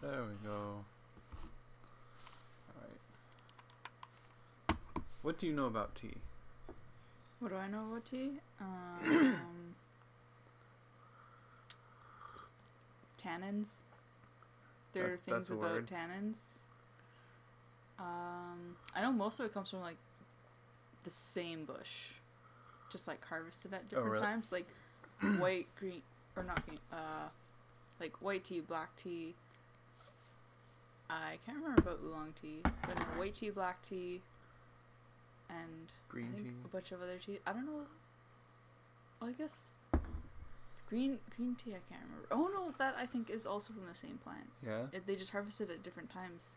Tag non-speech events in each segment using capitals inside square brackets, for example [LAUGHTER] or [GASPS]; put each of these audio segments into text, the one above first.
There we go. Alright. What do you know about tea? What do I know about tea? [COUGHS] Um, tannins. There are things about word. tannins. Um, I know most of it comes from like the same bush, just like harvested at different Oh, really? times, like [COUGHS] white, green, or not green. Uh, like white tea, black tea. I can't remember about oolong tea, but no, white tea, black tea, and Green I think tea? a bunch of other tea. I don't know. Well, I guess it's green green tea. I can't remember. Oh no, that I think is also from the same plant. Yeah? It, they just harvest it at different times,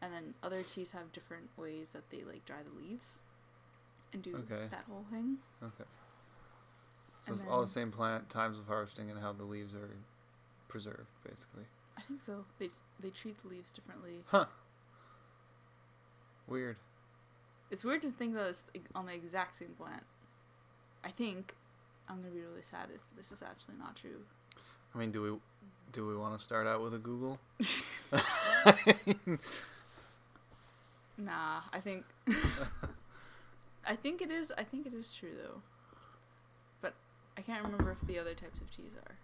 and then other teas have different ways that they like dry the leaves, and do Okay. that whole thing. Okay. So And it's all the same plant, times of harvesting, and how the leaves are preserved, basically. I think so. They they treat the leaves differently. Huh. Weird. It's weird to think that it's on the exact same plant. I think I'm gonna be really sad if this is actually not true. I mean, do we do we want to start out with a Google? [LAUGHS] [LAUGHS] Nah, I think [LAUGHS] I think it is. I think it is true though. But I can't remember if the other types of teas are.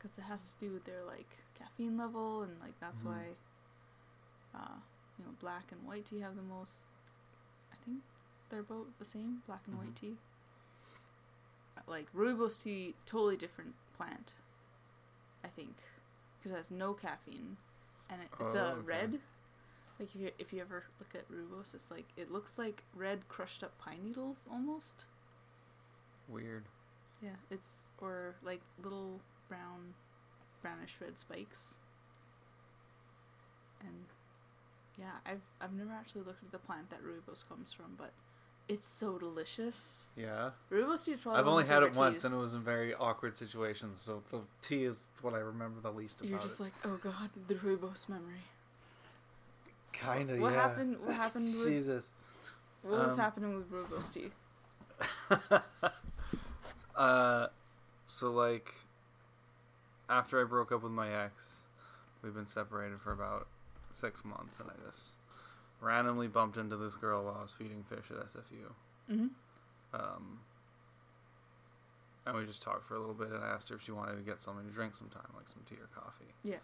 Cuz it has to do with their like caffeine level and like that's Mhm. why uh you know, black and white tea have the most I think they're both the same, black and white Mhm. tea. Uh, Like rooibos tea, totally different plant. I think because it has no caffeine and it, it's Oh, a okay. red like if you if you ever look at rooibos, it's like it looks like red crushed up pine needles almost. Weird. Yeah, it's or like little brown, brownish red spikes. And yeah, I've I've never actually looked at the plant that rooibos comes from, but it's so delicious. Yeah. Rooibos tea is probably I've only had it once, teas. and it was in very awkward situations. So the tea is what I remember the least about You're just it. like, oh god, the rooibos memory. Kinda, What happened? What [LAUGHS] happened with Jesus. what was Um, happening with rooibos tea? [LAUGHS] uh, so like, after I broke up with my ex, we've been separated for about six months, and I just randomly bumped into this girl while I was feeding fish at SFU. Mm-hmm. Um, and we just talked for a little bit, and I asked her if she wanted to get something to drink sometime, like some tea or coffee. Yeah.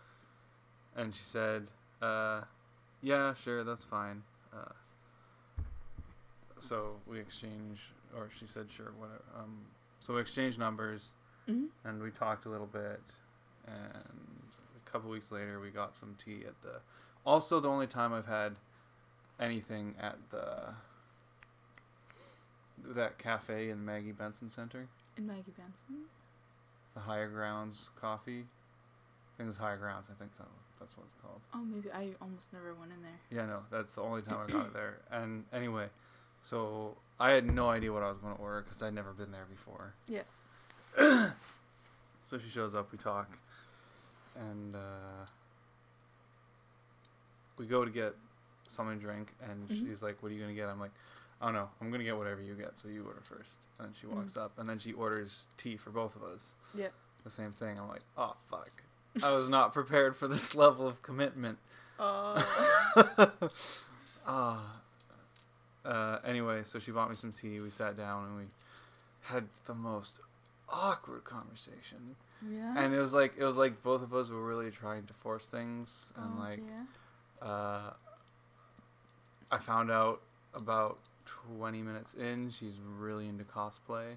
And she said, uh, "Yeah, sure, that's fine." Uh, so we exchange, or she said, "Sure, whatever." Um, so we exchanged numbers, Mm-hmm. and we talked a little bit, and a couple weeks later, we got some tea at the. Also, the only time I've had anything at the that cafe in Maggie Benson Center, In Maggie Benson. the Higher Grounds Coffee. I think it was Higher Grounds. I think that was, that's what it's called. Oh, maybe I almost never went in there. Yeah, no, that's the only time I got it there. And anyway, so I had no idea what I was going to order because I'd never been there before. Yeah. [COUGHS] so she shows up, we talk, and uh, we go to get something to drink, and Mhm. she's like, "What are you gonna get?" I'm like, "Oh no, I'm gonna get whatever you get, so you order first. And she walks Mm. up, and then she orders tea for both of us. Yeah. The same thing. I'm like, "Oh fuck." I was not prepared for this [LAUGHS] level of commitment. Oh. [LAUGHS] Ah. uh, anyway, so she bought me some tea. We sat down and we had the most awkward conversation. Yeah. And it was like it was like both of us were really trying to force things and Oh, like yeah. uh, I found out about 20 minutes in she's really into cosplay,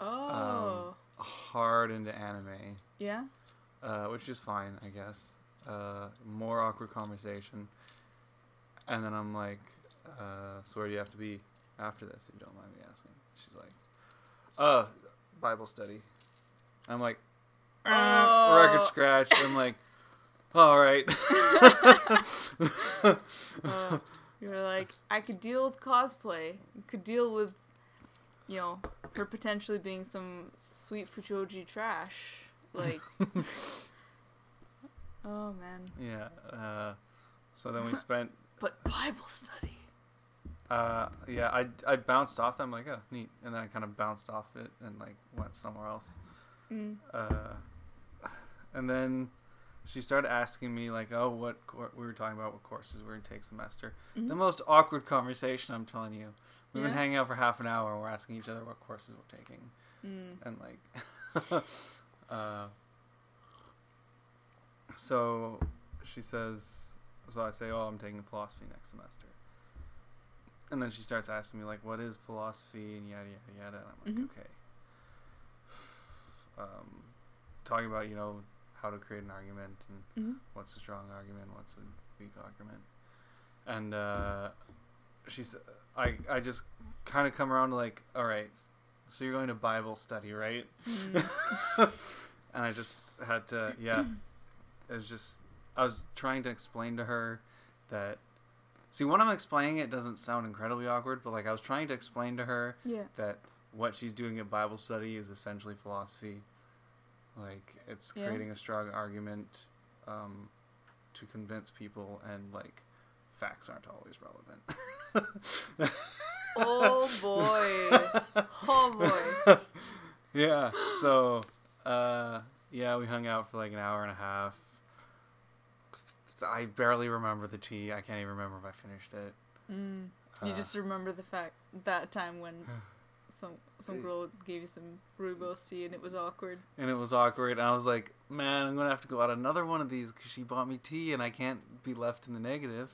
Oh. hard into anime, yeah. uh, which is fine, I guess. Uh, more awkward conversation. And then I'm like, uh, so where do you have to be after this, if you don't mind me asking? She's like, uh, Bible study. I'm like, "Uh, record Oh. scratch. I'm like, all right. Uh, you're like, I could deal with cosplay. You could deal with, you know, her potentially being some sweet fujoshi trash. Like, [LAUGHS] oh man. yeah. Uh, so then we spent, [LAUGHS] But Bible study. uh, yeah, I, I bounced off them, like, oh, neat. And then I kind of bounced off it and, like, went somewhere else. Mm. Uh, and then she started asking me like, "Oh, what cour we were talking about? What courses we're gonna take semester?" Mhm. The most awkward conversation, I'm telling you. We've been hanging out for half an hour. and We're asking each other what courses we're taking, Mm. and like, [LAUGHS] uh, so she says, so I say, "Oh, I'm taking philosophy next semester," and then she starts asking me like, "What is philosophy?" and yada yada yada, and I'm like, Mhm. "Okay." Um, talking about you know how to create an argument and Mhm. what's a strong argument, what's a weak argument, and uh, she's I I just kind of come around to like, all right, so you're going to Bible study, right? Mm. [LAUGHS] and I just had to, yeah, it was just I was trying to explain to her that. See, when I'm explaining it, it doesn't sound incredibly awkward, but like I was trying to explain to her yeah. that what she's doing at Bible study is essentially philosophy. Like it's Yeah. creating a strong argument um, to convince people, and like facts aren't always relevant. [LAUGHS] Oh boy. Oh boy. [LAUGHS] yeah. So, uh, yeah, we hung out for like an hour and a half. I barely remember the tea. I can't even remember if I finished it. Mm. You Uh, just remember the fact that time when [SIGHS] some some girl gave you some rooibos tea and it was awkward. and it was awkward. And I was like, man, I'm gonna have to go out another one of these because she bought me tea, and I can't be left in the negative.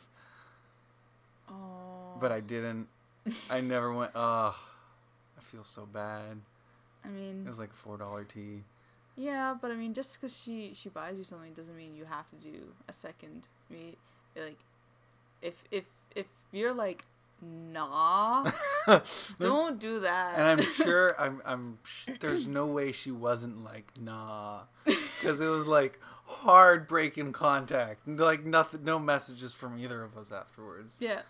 Oh. But I didn't. [LAUGHS] I never went. Oh, I feel so bad. I mean, It was like a four dollar tea. yeah, but I mean, just because she she buys you something doesn't mean you have to do a second meet. Like, if if if you're like, nah, [LAUGHS] don't do that. And I'm [LAUGHS] sure I'm I'm sh- there's no way she wasn't like nah, [LAUGHS] because it was like hard breaking contact, like nothing, no messages from either of us afterwards. yeah,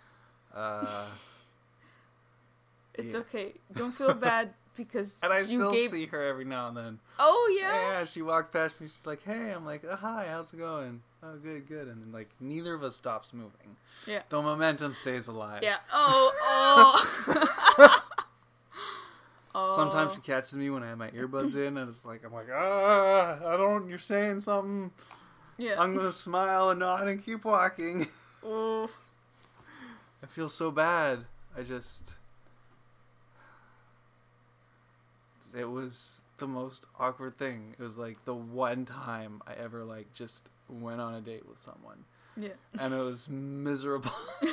Uh, it's Yeah. okay. Don't feel bad because and I you still gave. see her every now and then. Oh Yeah. yeah. she walked past me. She's like, "Hey," I'm like, oh, "Hi, how's it going?" Oh, good, good. And then like neither of us stops moving. Yeah. The momentum stays alive. Yeah. Oh. Oh. [LAUGHS] [LAUGHS] oh. Sometimes she catches me when I have my earbuds in, and it's like I'm like, ah, I don't. You're saying something. Yeah. I'm gonna smile and nod and keep walking. Oh. I feel so bad. I just. It was the most awkward thing. It was like the one time I ever like just went on a date with someone, Yeah. and it was miserable. [LAUGHS]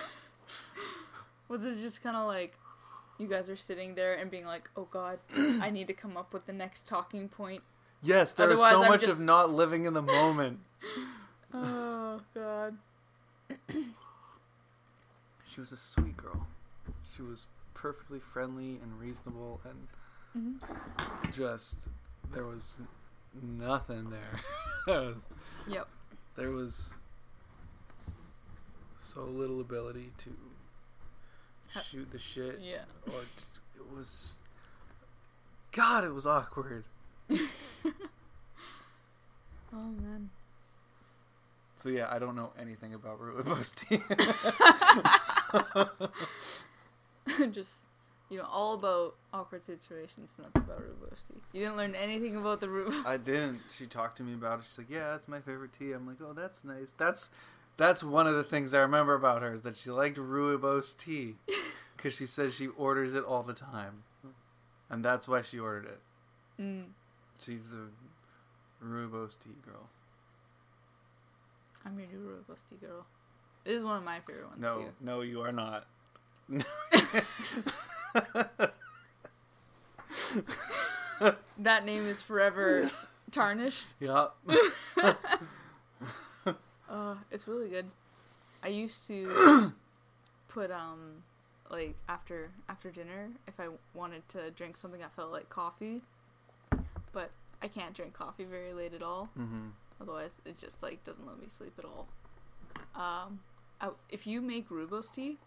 Was it just kind of like you guys are sitting there and being like, "Oh God, I need to come up with the next talking point." yes, there was Otherwise, so I'm much just- of not living in the moment. [LAUGHS] Oh God. [COUGHS] She was a sweet girl. She was perfectly friendly and reasonable, and hmm just there was nothing there. [LAUGHS] there was Yep. There was so little ability to shoot the shit, Yeah. or t- it was. God, it was awkward. [LAUGHS] Oh man. So yeah, I don't know anything about rooibos [LAUGHS] tea. [LAUGHS] just you know all about awkward situations, nothing about rooibos tea. You didn't learn anything about the rooibos. I didn't. She talked to me about it. She's like, "Yeah, that's my favorite tea." I'm like, "Oh, that's nice." That's that's one of the things I remember about her is that she liked rooibos tea [LAUGHS] because she says she orders it all the time, and that's why she ordered it. Mm. She's the rooibos tea girl. I'm your new rooibos tea girl. It is one of my favorite ones No, too. no, you are not. [LAUGHS] That name is forever tarnished. yeah. [LAUGHS] Uh, it's really good. I used to [COUGHS] put um like after after dinner if I wanted to drink something that felt like coffee, but I can't drink coffee very late at all. hmm Otherwise, it just like doesn't let me sleep at all. Um, I, if you make rooibos tea,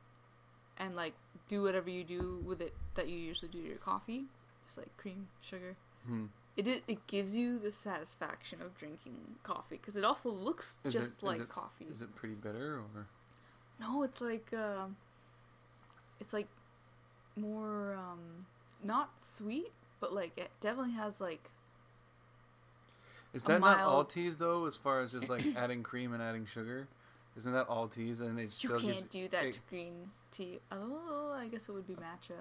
and like do whatever you do with it that you usually do to your coffee, just like cream, sugar, hmm it it gives you the satisfaction of drinking coffee because it also looks Is it- just is like it- coffee. Is it pretty bitter or? No, it's like um, it's like more um, not sweet, but like it definitely has like Is that not all teas though? As far as just like [COUGHS] adding cream and adding sugar, isn't that all teas? And they You still can't do that to green tea. Oh, I guess it would be matcha.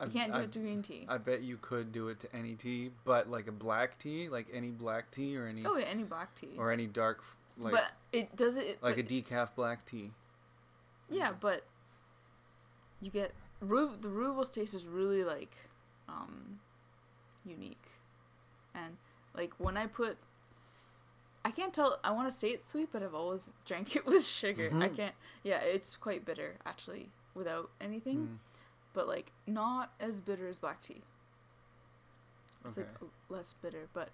I, You can't do I, it to green tea. I bet you could do it to any tea, but like a black tea, like any black tea or any oh, yeah, any black tea. or any dark, like but it does it. like a decaf black tea. Yeah, but you get Ru- the rooibos taste is really like um unique. And like when I put I can't tell I want to say it's sweet, but I've always [LAUGHS] drank it with sugar. I Mhm. can't Yeah, it's quite bitter actually without anything, Mm, but like not as bitter as black tea. It's okay. like less bitter, but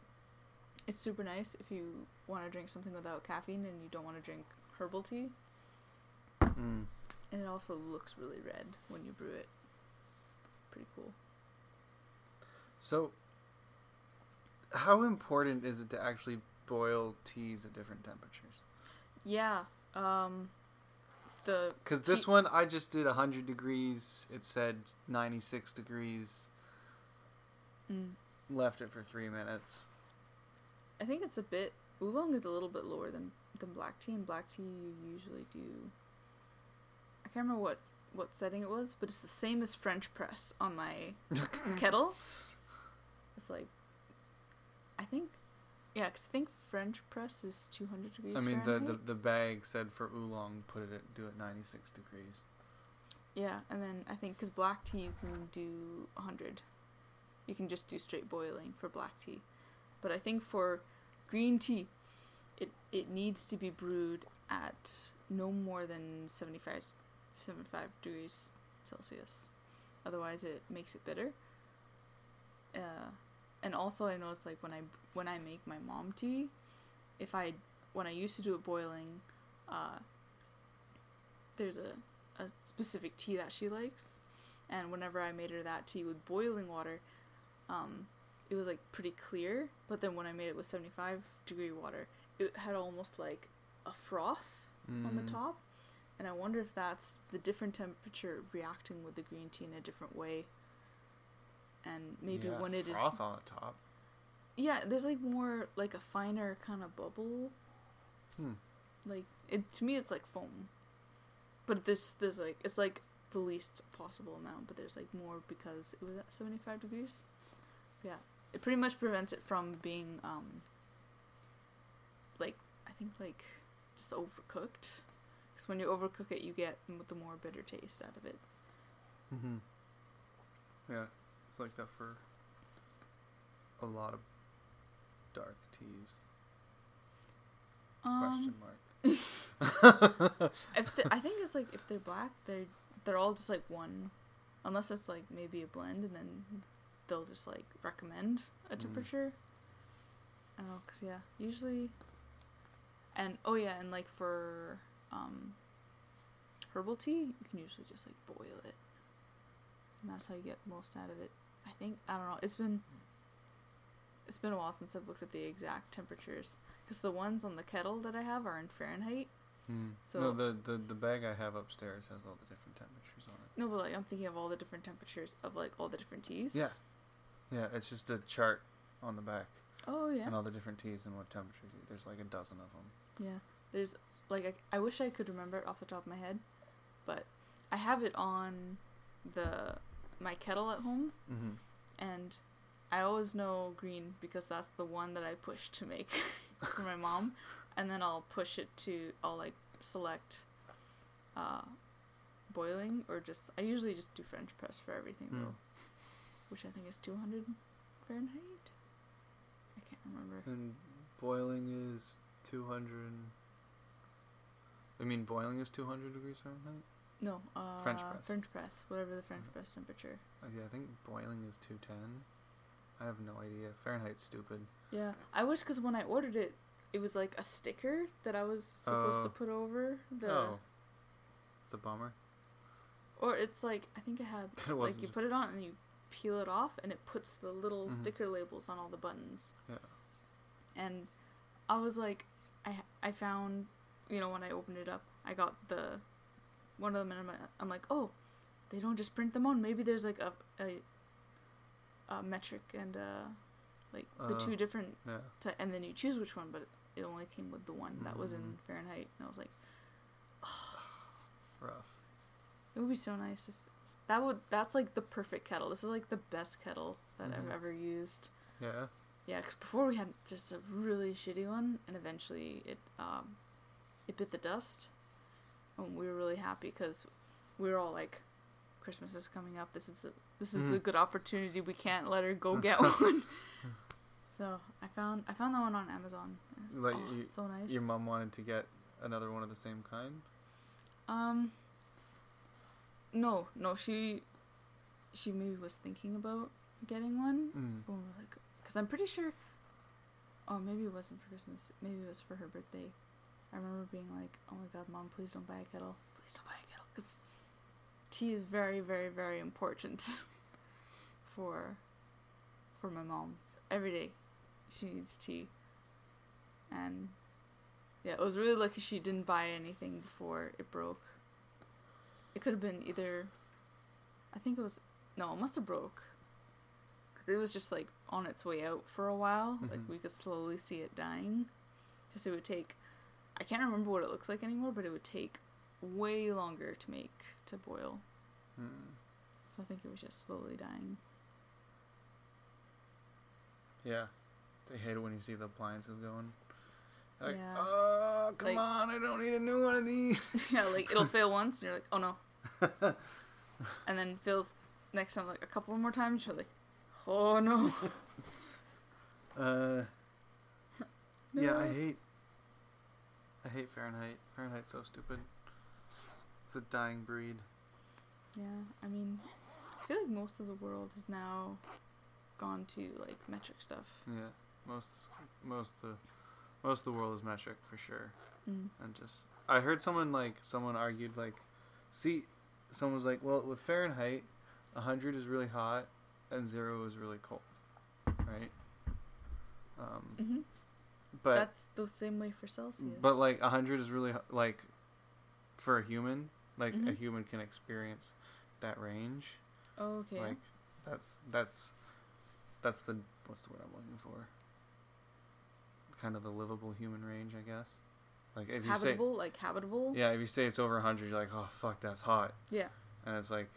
it's super nice if you want to drink something without caffeine and you don't want to drink herbal tea. Mm. And it also looks really red when you brew it. Pretty cool. So, how important is it to actually boil teas at different temperatures? Yeah. Um the Because this one I just did 100 degrees. It said 96 degrees. mm, Left it for three minutes. I think it's a bit oolong is a little bit lower than than black tea and black tea you usually do I can't remember what what setting it was, but it's the same as French press on my [LAUGHS] kettle. It's like I think yeah, 'cause I think French press is 200 degrees I mean, the, the the bag said for oolong, put it at do it 96 degrees. Yeah, and then I think because black tea you can do 100. You can just do straight boiling for black tea. But I think for green tea, it, it needs to be brewed at no more than 75, 75 degrees Celsius. Otherwise, it makes it bitter. Uh, and also, I noticed like when I when I make my mom tea, if I when I used to do it boiling, uh, there's a a specific tea that she likes, and whenever I made her that tea with boiling water, um, it was like pretty clear. But then when I made it with seventy five degree water, it had almost like a froth on the Mm. top, and I wonder if that's the different temperature reacting with the green tea in a different way. And maybe Yeah, when it is froth on the top. Yeah, there's like more like a finer kind of bubble. Hmm. Like it to me, it's like foam, but this there's like it's like the least possible amount, but there's like more because it was at 75 degrees. Yeah, it pretty much prevents it from being um. Like I think like just overcooked, because when you overcook it, you get the more bitter taste out of it. Mm-hmm. Yeah, it's like that for a lot of dark teas. Question Um, mark. [LAUGHS] [LAUGHS] if the, I think it's like if they're black, they're they're all just like one, unless it's like maybe a blend, and then they'll just like recommend a Mm. temperature. I don't know, cause yeah, usually. And oh yeah, and like for um. Herbal tea, you can usually just like boil it, and that's how you get most out of it. I think I don't know. It's been. It's been a while since I've looked at the exact temperatures, because the ones on the kettle that I have are in Fahrenheit. Mm. So- no, the, the the bag I have upstairs has all the different temperatures on it. No, but like I'm thinking of all the different temperatures of like all the different teas. Yeah. Yeah, it's just a chart on the back Oh yeah. and all the different teas and what temperatures. you- There's like a dozen of them. Yeah. There's like I, I wish I could remember it off the top of my head, but I have it on the my kettle at home, Mm-hmm. and I always know green because that's the one that I push to make [LAUGHS] for my mom, and then I'll push it to I'll like select uh, boiling or just I usually just do French press for everything Mm. though, which I think is 200 Fahrenheit. I can't remember. And boiling is 200. I mean, boiling is 200 degrees Fahrenheit? No, uh, French press. French press, whatever the French press temperature. Yeah, I think boiling is 210. I have no idea. Fahrenheit's stupid. Yeah, I wish because when I ordered it, it was like a sticker that I was supposed to Oh. put over the, Oh. It's a bummer. or it's like I think it had It like you put it on and you peel it off and it puts the little Mhm. sticker labels on all the buttons. Yeah. And I was like, I I found, you know, when I opened it up, I got the one of them and I'm, like- I'm like, oh, they don't just print them on. Maybe there's like a a, a metric and a like the Uh, two different, Yeah. ty- and then you choose which one. But it only came with the one that was in Mhm. Fahrenheit, and I was like, [SIGHS] Rough. it would be so nice if that would. That's like the perfect kettle. This is like the best kettle that I've Mhm. ever used. Yeah. Yeah, because before we had just a really shitty one, and eventually it um, it bit the dust, and we were really happy because we were all like, "Christmas is coming up. This is this is a Mhm. good opportunity. We can't let her go [LAUGHS] get one." so I found I found that one on Amazon. It's, Like, oh, you- it's so nice. Your mom wanted to get another one of the same kind. Um. No, no, she, she maybe was thinking about getting one. Mm. We're like, because I'm pretty sure. Oh, maybe it wasn't for Christmas. Maybe it was for her birthday. I remember being like, "Oh my God, mom, please don't buy a kettle. Please don't buy a kettle, because tea is very, very, very important [LAUGHS] for, for my mom. Every day, she needs tea. And yeah, it was really lucky she didn't buy anything before it broke. It could have been either. I think it was no, it must have broke. Cause it was just like on its way out for a while. Like Mhm. we could slowly see it dying. Just it would take. I can't remember what it looks like anymore, but it would take way longer to make to boil. Mm. So I think it was just slowly dying. Yeah. I hate it when you see the appliances going. Like, Yeah. oh, come Like- on, I don't need a new one of these. [LAUGHS] yeah, like it'll [LAUGHS] fail once, and you're like, oh no. [LAUGHS] and then fails next time like a couple more times. You're like, oh no. Uh, yeah, I hate. I hate Fahrenheit. Fahrenheit's so stupid. It's the dying breed. Yeah, I mean, I feel like most of the world has now gone to like metric stuff. Yeah, most most the most of the world is metric for sure. Mm. And just I heard someone like someone argued like, see, someone was like, well, with Fahrenheit, hundred is really hot and zero is really cold, right? Um, hmm but That's the same way for Celsius. but like hundred is really like for a human, like a Mhm. human can experience that range. oh, okay. Like that's that's that's the what's the word I'm looking for? Kind of the livable human range, I guess. Like if you habitable, like habitable. say yeah, if you say it's over 100, you're like, "Oh, fuck, that's hot." Yeah. And it's like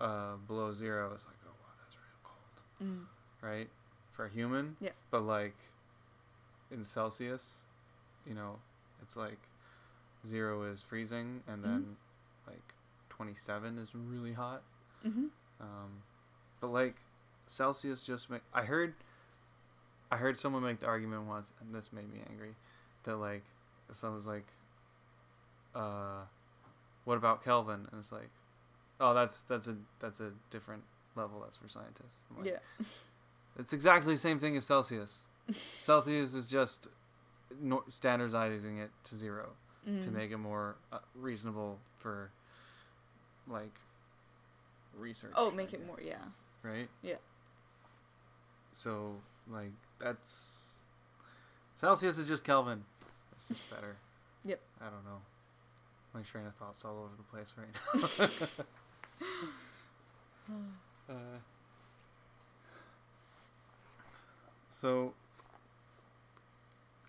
uh below 0, it's like, "Oh, wow, that's real cold." Mm. Right? For a human? Yeah. But like in Celsius, you know, it's like 0 is freezing and Mhm. then like 27 is really hot. hmm Um, but like Celsius just make I heard I heard someone make the argument once and this made me angry that like someone was like uh what about Kelvin and it's like oh that's that's a that's a different level that's for scientists. Like, Yeah. [LAUGHS] It's exactly the same thing as Celsius. [LAUGHS] Celsius is just standardizing it to 0 to Mm. make it more uh, reasonable for like research. Oh, make it more. Yeah. right? Yeah. So like that's Celsius is just Kelvin. It's just [LAUGHS] better. Yep. I don't know. My train of thoughts all over the place right now. [LAUGHS] [LAUGHS] uh, so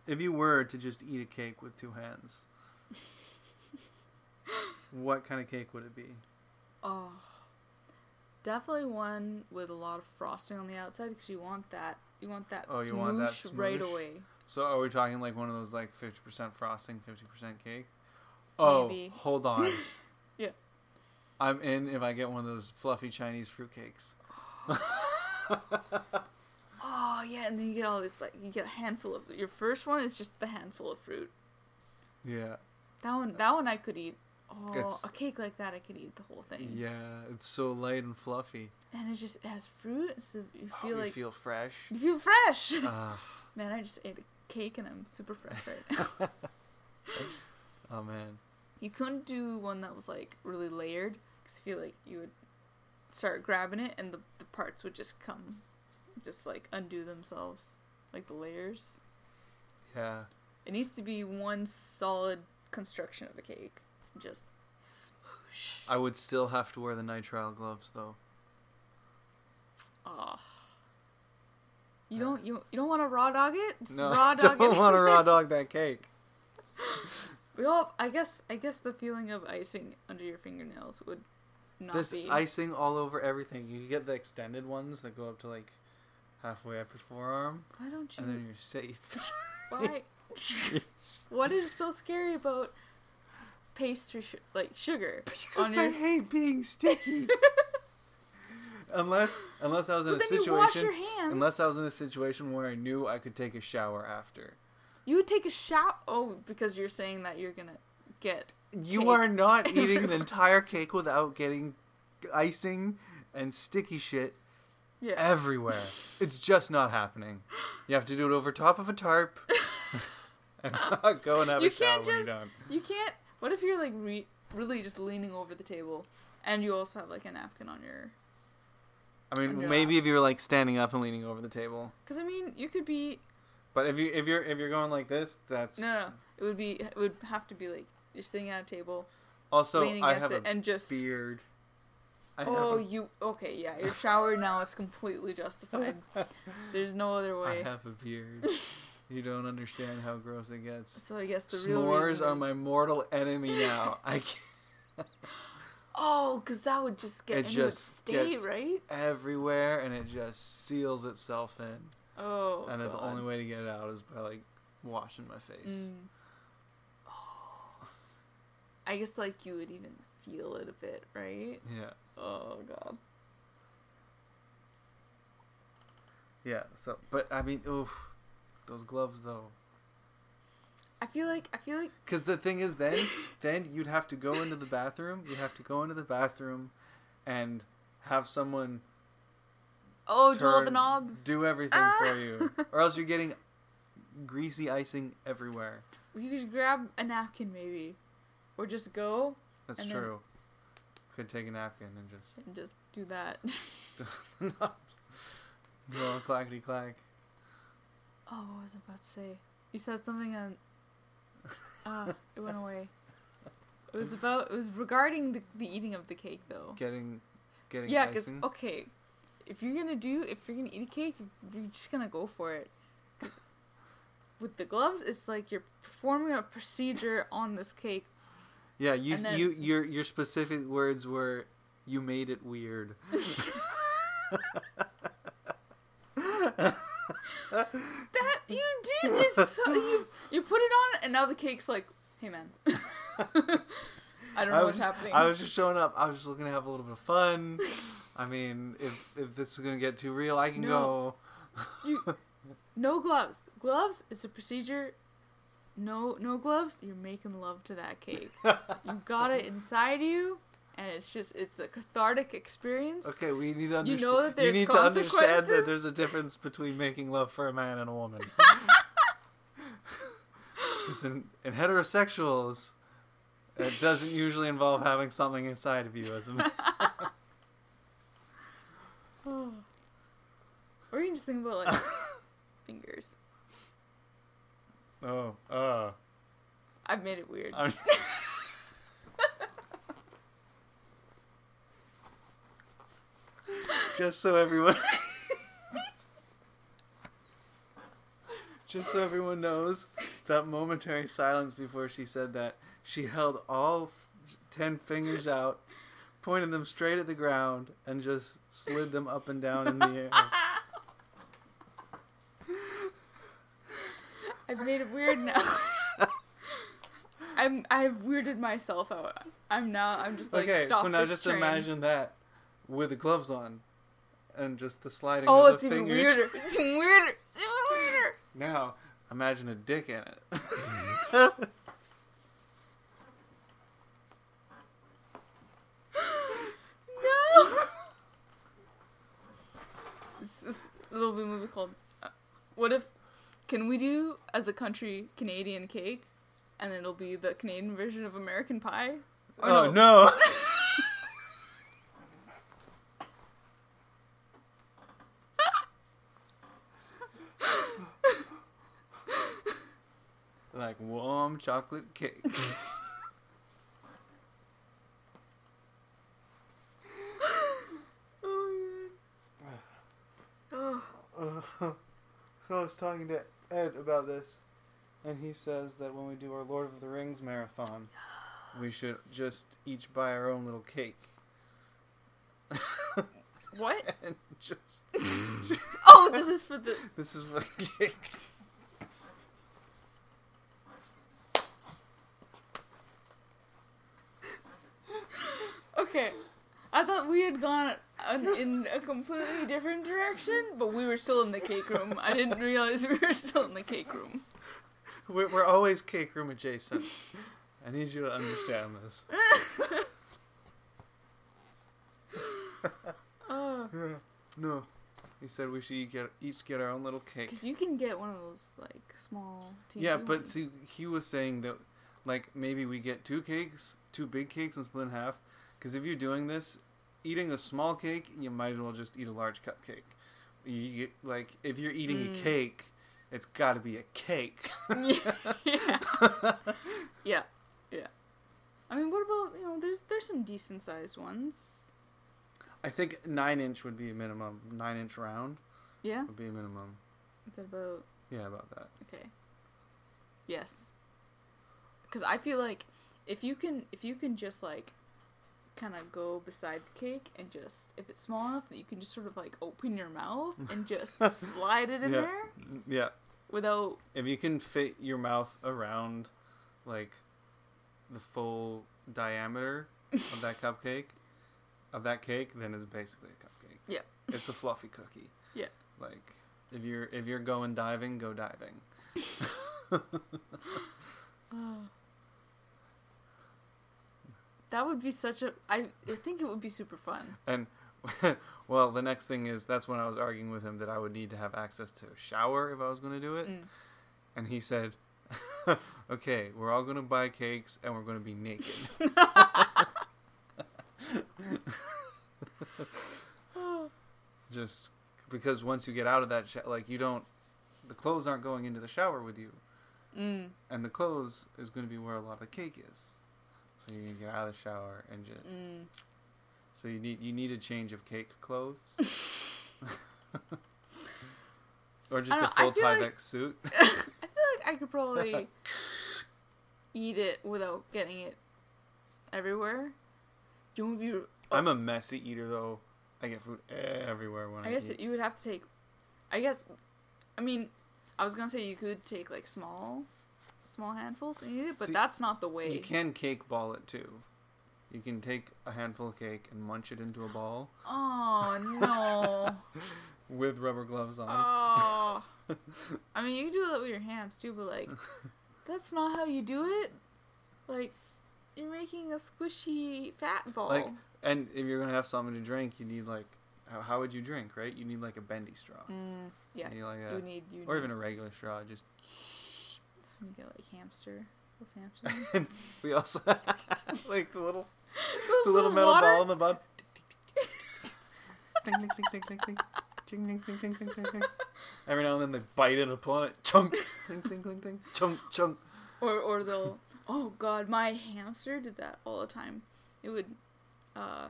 if you were to just eat a cake with two hands, [LAUGHS] what kind of cake would it be? Oh. Definitely one with a lot of frosting on the outside because you want that. You want that. Oh, you want that smoosh right away. So are we talking like one of those like fifty percent frosting, fifty percent cake? Oh, Maybe. hold on. [LAUGHS] Yeah. I'm in if I get one of those fluffy Chinese fruitcakes. [LAUGHS] Oh yeah, and then you get all this like you get a handful of your first one is just the handful of fruit. Yeah. That one, that one I could eat. Oh, It's- a cake like that I could eat the whole thing. Yeah, it's so light and fluffy. And it just it has fruit, so you Oh, feel you like feel fresh. you feel fresh. [LAUGHS] Ah, Man, I just ate a cake and I'm super fresh right now. [LAUGHS] [LAUGHS] oh man. you couldn't do one that was like really layered because I feel like you would start grabbing it and the the parts would just come, just like undo themselves, like the layers. Yeah. It needs to be one solid construction of a cake. Just smoosh. I would still have to wear the nitrile gloves though. Ah. You don't you, you don't want to raw dog it? Just No, [LAUGHS] raw dog don't want to raw [LAUGHS] dog that cake. We all, I guess, I guess the feeling of icing under your fingernails would not There's be. icing all over everything. You get the extended ones that go up to like halfway up your forearm, Why don't you? and then you're safe. Why? [LAUGHS] what is so scary about pastry, sh- like sugar? on Because your... I hate being sticky. [LAUGHS] unless unless I was in But a then you wash situation your hands. unless I was in a situation where I knew I could take a shower after. You would take a shower. Oh, because you're saying that you're gonna get. You Cake. are not [LAUGHS] eating an entire cake without getting icing and sticky shit Yeah. everywhere. It's just not happening. You have to do it over top of a tarp [LAUGHS] and [LAUGHS] not go and have You a shower can't just-. You can't. What if you're like re- really just leaning over the table, and you also have like a napkin on your? I mean, maybe lap? if you're like standing up and leaning over the table. Because I mean, you could be. But if you if you're if you're going like this, that's No, no. It would be. It would have to be like you're sitting at a table, Also, leaning I against have it, a and just. beard. I Oh, have you okay? Yeah, your shower now is completely justified. [LAUGHS] There's no other way. I have a beard. [LAUGHS] you don't understand how gross it gets. So I guess the real S'mores reason are is- my mortal enemy now. [LAUGHS] I can't. Oh, because that would just get It and it would just stay gets- right. everywhere and it just seals itself in. Oh, and then the only way to get it out is by like washing my face. Mm. Oh. I guess like you would even feel it a bit, right? Yeah. Oh god. Yeah. So, but I mean, oof, those gloves though. I feel like I feel like Because the thing is, then [LAUGHS] then you'd have to go into the bathroom. You'd have to go into the bathroom, and have someone oh, do all the knobs. do everything Ah. for you, [LAUGHS] or else you're getting greasy icing everywhere. You could grab a napkin maybe, or just go That's true. Could take a napkin and just and just do that. [LAUGHS] go on clackety clack. Oh, what was I about to say? You said something and uh, [LAUGHS] it went away. It was about it was regarding the, the eating of the cake though. Getting, getting Yeah, because okay, if you're gonna do if you're gonna eat a cake, you're just gonna go for it. with the gloves, it's like you're performing a procedure on this cake. Yeah, you then- you your your specific words were you made it weird. [LAUGHS] [LAUGHS] That you did is so you you put it on, and now the cake's like, hey man. [LAUGHS] I don't know I what's happening. I was just showing up. I was just looking to have a little bit of fun. I mean, if if this is gonna get too real, I can No. go. You, [LAUGHS] no gloves. Gloves is a procedure. No, no gloves. You're making love to that cake. you got it inside you, and it's just it's a cathartic experience. Okay, we need to understand. You know that there's you need to understand that there's a difference between making love for a man and a woman. [LAUGHS] In, in heterosexuals, it doesn't usually involve having something inside of you as a man. Or you can just think about like [LAUGHS] fingers. Oh, uh. I've made it weird. [LAUGHS] Just so everyone. [LAUGHS] Just so everyone knows, that momentary silence before she said that, she held all f- ten fingers out, pointed them straight at the ground, and just slid them up and down in the air. [LAUGHS] I've made it weird now. [LAUGHS] I'm I've weirded myself out. I'm now I'm just like okay, stop so now just train. imagine that with the gloves on, and just the sliding Oh, of it's the even fingers. weirder. [LAUGHS] It's even weirder. It's even weirder. Now, imagine a dick in it. [LAUGHS] No. [LAUGHS] This is a little bit movie called. Uh, what if? Can we do as a country Canadian cake, and it'll be the Canadian version of American Pie? Or oh no! like chocolate cake. [LAUGHS] Oh, man. Oh. [SIGHS] was talking to Ed about this, and he says that when we do our Lord of the Rings marathon, we should just each buy our own little cake. What? [LAUGHS] and just [LAUGHS] Oh, this is for the. this is for the cake. Okay. I thought we had gone in a completely different direction, but we were still in the cake room. I didn't realize we were still in the cake room. We're, we're always cake room adjacent. I need you to understand this. [LAUGHS] [LAUGHS] Oh, Yeah. No. He said we should each get, each get our own little cake. because you can get one of those like small. Yeah, but ones. see, he was saying that, like, maybe we get two cakes, two big cakes, and split in half. Because if you're doing this, eating a small cake, you might as well just eat a large cupcake. You get, like, if you're eating Mm. a cake, it's got to be a cake. [LAUGHS] yeah. yeah, yeah. I mean, what about you know? There's there's some decent sized ones. I think nine inch would be a minimum. Nine inch round Yeah, would be a minimum. is that about Yeah, about that. okay? Yes, because I feel like if you can if you can just like kind of go beside the cake and just if it's small enough that you can just sort of like open your mouth [LAUGHS] and just slide it in Yeah. there mm, Yeah. without If you can fit your mouth around, like, the full diameter of that [LAUGHS] cupcake, of that cake, then it's basically a cupcake. Yeah. It's a fluffy cookie. Yeah. Like, if you're if you're going diving, go diving. [LAUGHS] [SIGHS] that would be such a I I think it would be super fun. And [LAUGHS] well, the next thing is that's when I was arguing with him that I would need to have access to a shower if I was going to do it. Mm. And he said, [LAUGHS] "Okay, we're all going to buy cakes and we're going to be naked." [LAUGHS] Just because once you get out of that sh- like you don't the clothes aren't going into the shower with you. Mm. And the clothes is going to be where a lot of the cake is. So you get out of the shower and just Mm. so you need you need a change of cake clothes. [LAUGHS] [LAUGHS] or just a don't know, I full Tyvek like- suit. [LAUGHS] I feel like I could probably eat it without getting it everywhere. You be. I'm a messy eater though. I get food everywhere when I, I guess eat. you would have to take. I guess, I mean, I was gonna say you could take like small, small handfuls and eat it, but See, that's not the way. You can cake ball it too. You can take a handful of cake and munch it into a ball Oh no! [LAUGHS] with rubber gloves on. oh, I mean, you can do that with your hands too, but like, [LAUGHS] that's not how you do it. Like, you're making a squishy fat ball. Like, and if you're gonna have something to drink, you need like, how, how would you drink, right? You need like a bendy straw. mm, yeah, You need like you need you. or need, even a regular straw. Just you get like hamster. What's hamster? [LAUGHS] we also [LAUGHS] like the little Those the little metal water- ball in the bottom. Ding, ding, ding, ding, ding, ding. Ding, ding, ding, ding, ding, ding, ding. Every now and then they bite it and pull on it. Chunk. Ding, ding, ding, ding. Chunk, chunk. or or they'll oh god my hamster did that all the time it would uh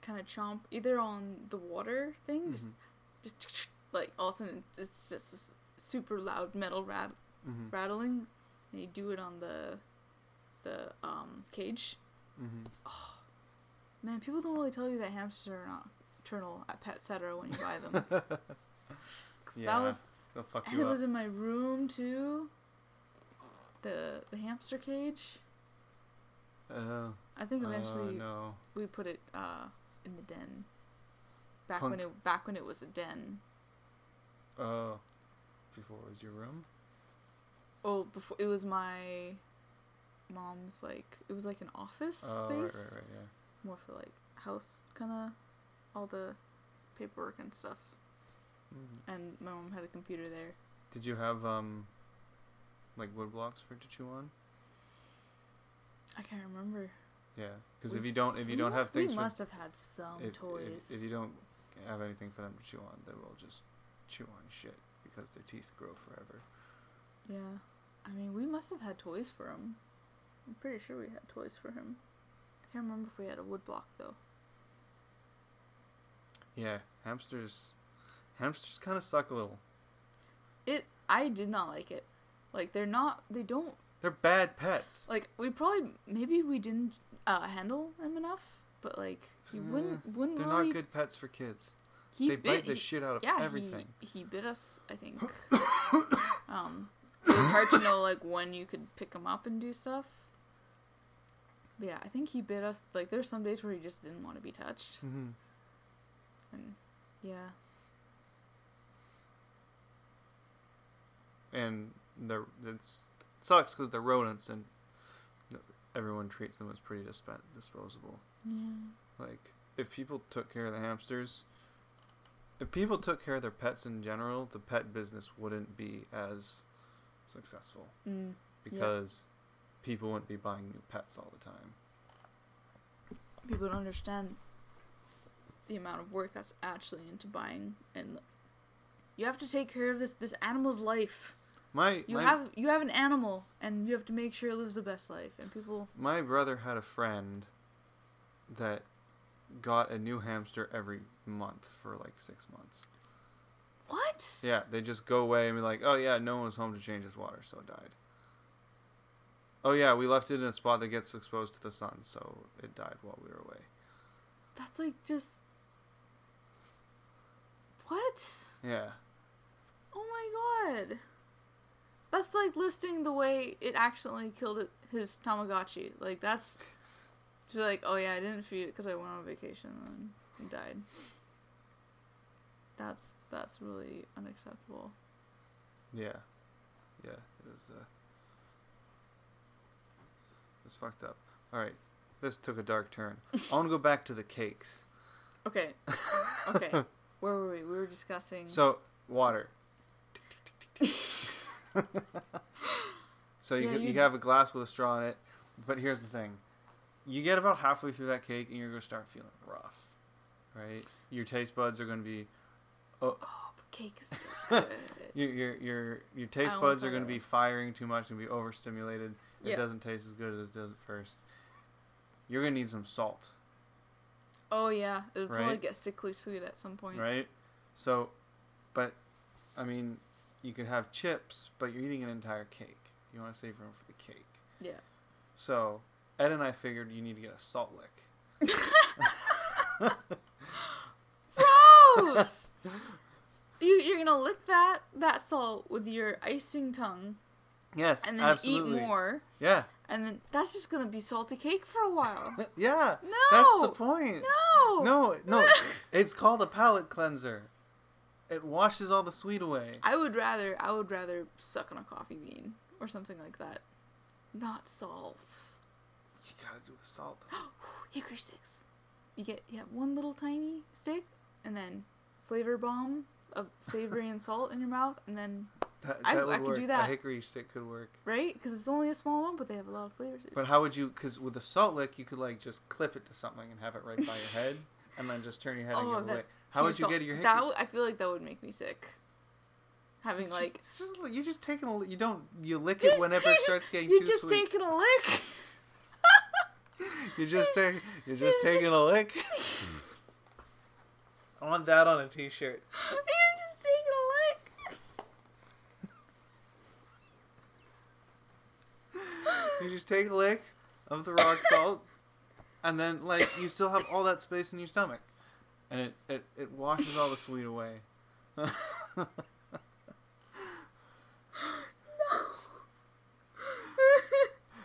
kind of chomp either on the water thing just, Mhm. just like all of a sudden it's just this super loud metal rat- Mhm. rattling and you do it on the the um cage Mhm. man people don't really tell you that hamsters are nocturnal at Petcetera when you buy them [LAUGHS] Yeah. that was They'll fuck and you it up. was in my room too the the hamster cage Oh. i think eventually Oh, no. we put it uh in the den back Clunk. when it back when it was a den Oh. Before it was your room? Oh before it was my mom's like it was like an office Oh, space right, right, yeah. more for like house kind of all the paperwork and stuff Mhm. and my mom had a computer there Did you have, um, like wood blocks for it to chew on? i can't remember Yeah. Because if you don't, if you don't must- have things we for must have had some if, toys If, if you don't have anything for them to chew on, they will just chew on shit because their teeth grow forever. yeah i mean we must have had toys for him i'm pretty sure we had toys for him i can't remember if we had a wood block though Yeah, hamsters. Hamsters kind of suck a little. It. I did not like it. Like they're not. They don't. They're bad pets. Like we probably maybe we didn't uh, handle them enough, but like he wouldn't wouldn't They're really. not good pets for kids. He they bit. bite the he- shit out of yeah, everything. he he bit us. I think. [COUGHS] um, it was hard to know like when you could pick him up and do stuff. But yeah, I think he bit us. Like there's some days where he just didn't want to be touched, hmm and yeah, And they're it's it sucks because they're rodents and everyone treats them as pretty disp- disposable. yeah. Like if people took care of the hamsters, if people took care of their pets in general, the pet business wouldn't be as successful Mm. because people wouldn't be buying new pets all the time. people don't understand the amount of work that's actually into buying and you have to take care of this this animal's life My you my, have you have an animal and you have to make sure it lives the best life and people my brother had a friend that got a new hamster every month for like six months. What? Yeah, they just go away and be like, "Oh yeah, no one was home to change his water, so it died." Oh yeah, we left it in a spot that gets exposed to the sun, so it died while we were away. that's like just what? Yeah, oh my god. That's like listing the way it accidentally killed it, his tamagotchi. Like that's to be like oh yeah i didn't feed it because i went on vacation and died that's that's really unacceptable yeah, yeah. It was uh, it was fucked up. All right, this took a dark turn. I want to go back to the cakes. okay [LAUGHS] okay where were we we were discussing So water. so you Yeah, you- have a glass with a straw in it, but here's the thing: you get about halfway through that cake and you're gonna start feeling rough, right? Your taste buds are gonna be, oh but cake is [LAUGHS] so good your your your your taste buds are gonna be firing too much and be overstimulated. It Yeah. doesn't taste as good as it does at first. You're gonna need some salt, oh yeah it would probably get sickly sweet at some point right? So, but I mean, you could have chips, but you're eating an entire cake. You want to save room for the cake. yeah So Ed and I figured you need to get a salt lick. [LAUGHS] [LAUGHS] gross you, you're gonna lick that that salt with your icing tongue Yes, and then absolutely. eat more Yeah, and then that's just gonna be salty cake for a while [LAUGHS] yeah. no That's the point. no No, [LAUGHS] no, it's called a palate cleanser. It washes all the sweet away. I would rather I would rather suck on a coffee bean or something like that. Not salt. You gotta do the salt. Though. [GASPS] Hickory sticks. You get you have one little tiny stick and then flavor bomb of savory and salt in your mouth and then That, I- that would I could do that. A hickory stick could work. right because it's only a small one but they have a lot of flavors. But how would you? Because with a salt lick, you could like just clip it to something and have it right by your [LAUGHS] head, and then just turn your head and Oh, give it that's away. How would you salt- get your hickory? That w- I feel like that would make me sick. Having It's like just, just- you're just taking a. You don't. You lick You it just- whenever it [LAUGHS] starts getting you're too just sweet. taking a lick. [LAUGHS] You're just taking. You're just taking a lick. I want that on a T-shirt. [LAUGHS] you're just taking a lick. You just take a lick of the rock [LAUGHS] salt, and then like you still have all that space in your stomach, and it it, it washes all the sweet away. [LAUGHS]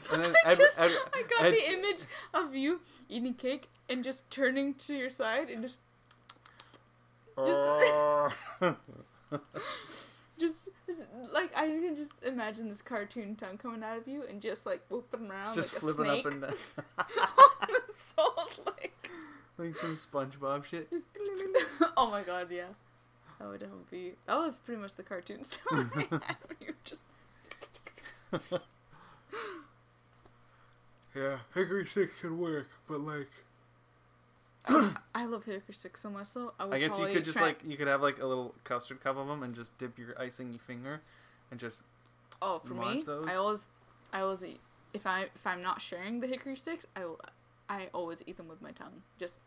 Then I, Ed- just, Ed- I got Ed- the image of you eating cake and just turning to your side and just just uh. [LAUGHS] just- like I can just imagine this cartoon tongue coming out of you and just like whooping around just like flipping up and [LAUGHS] down. On the salt like. Like some SpongeBob shit. just [LAUGHS] oh my god yeah. That would be that was pretty much the cartoon sound I had when you were just Yeah, hickory stick could work, but like I, love hickory sticks so much so I would I guess you could just try- like you could have like a little custard cup of them and just dip your icing your finger, and just Oh, for me, those? I always, I always eat. If I if I'm not sharing the hickory sticks, I will, I always eat them with my tongue, just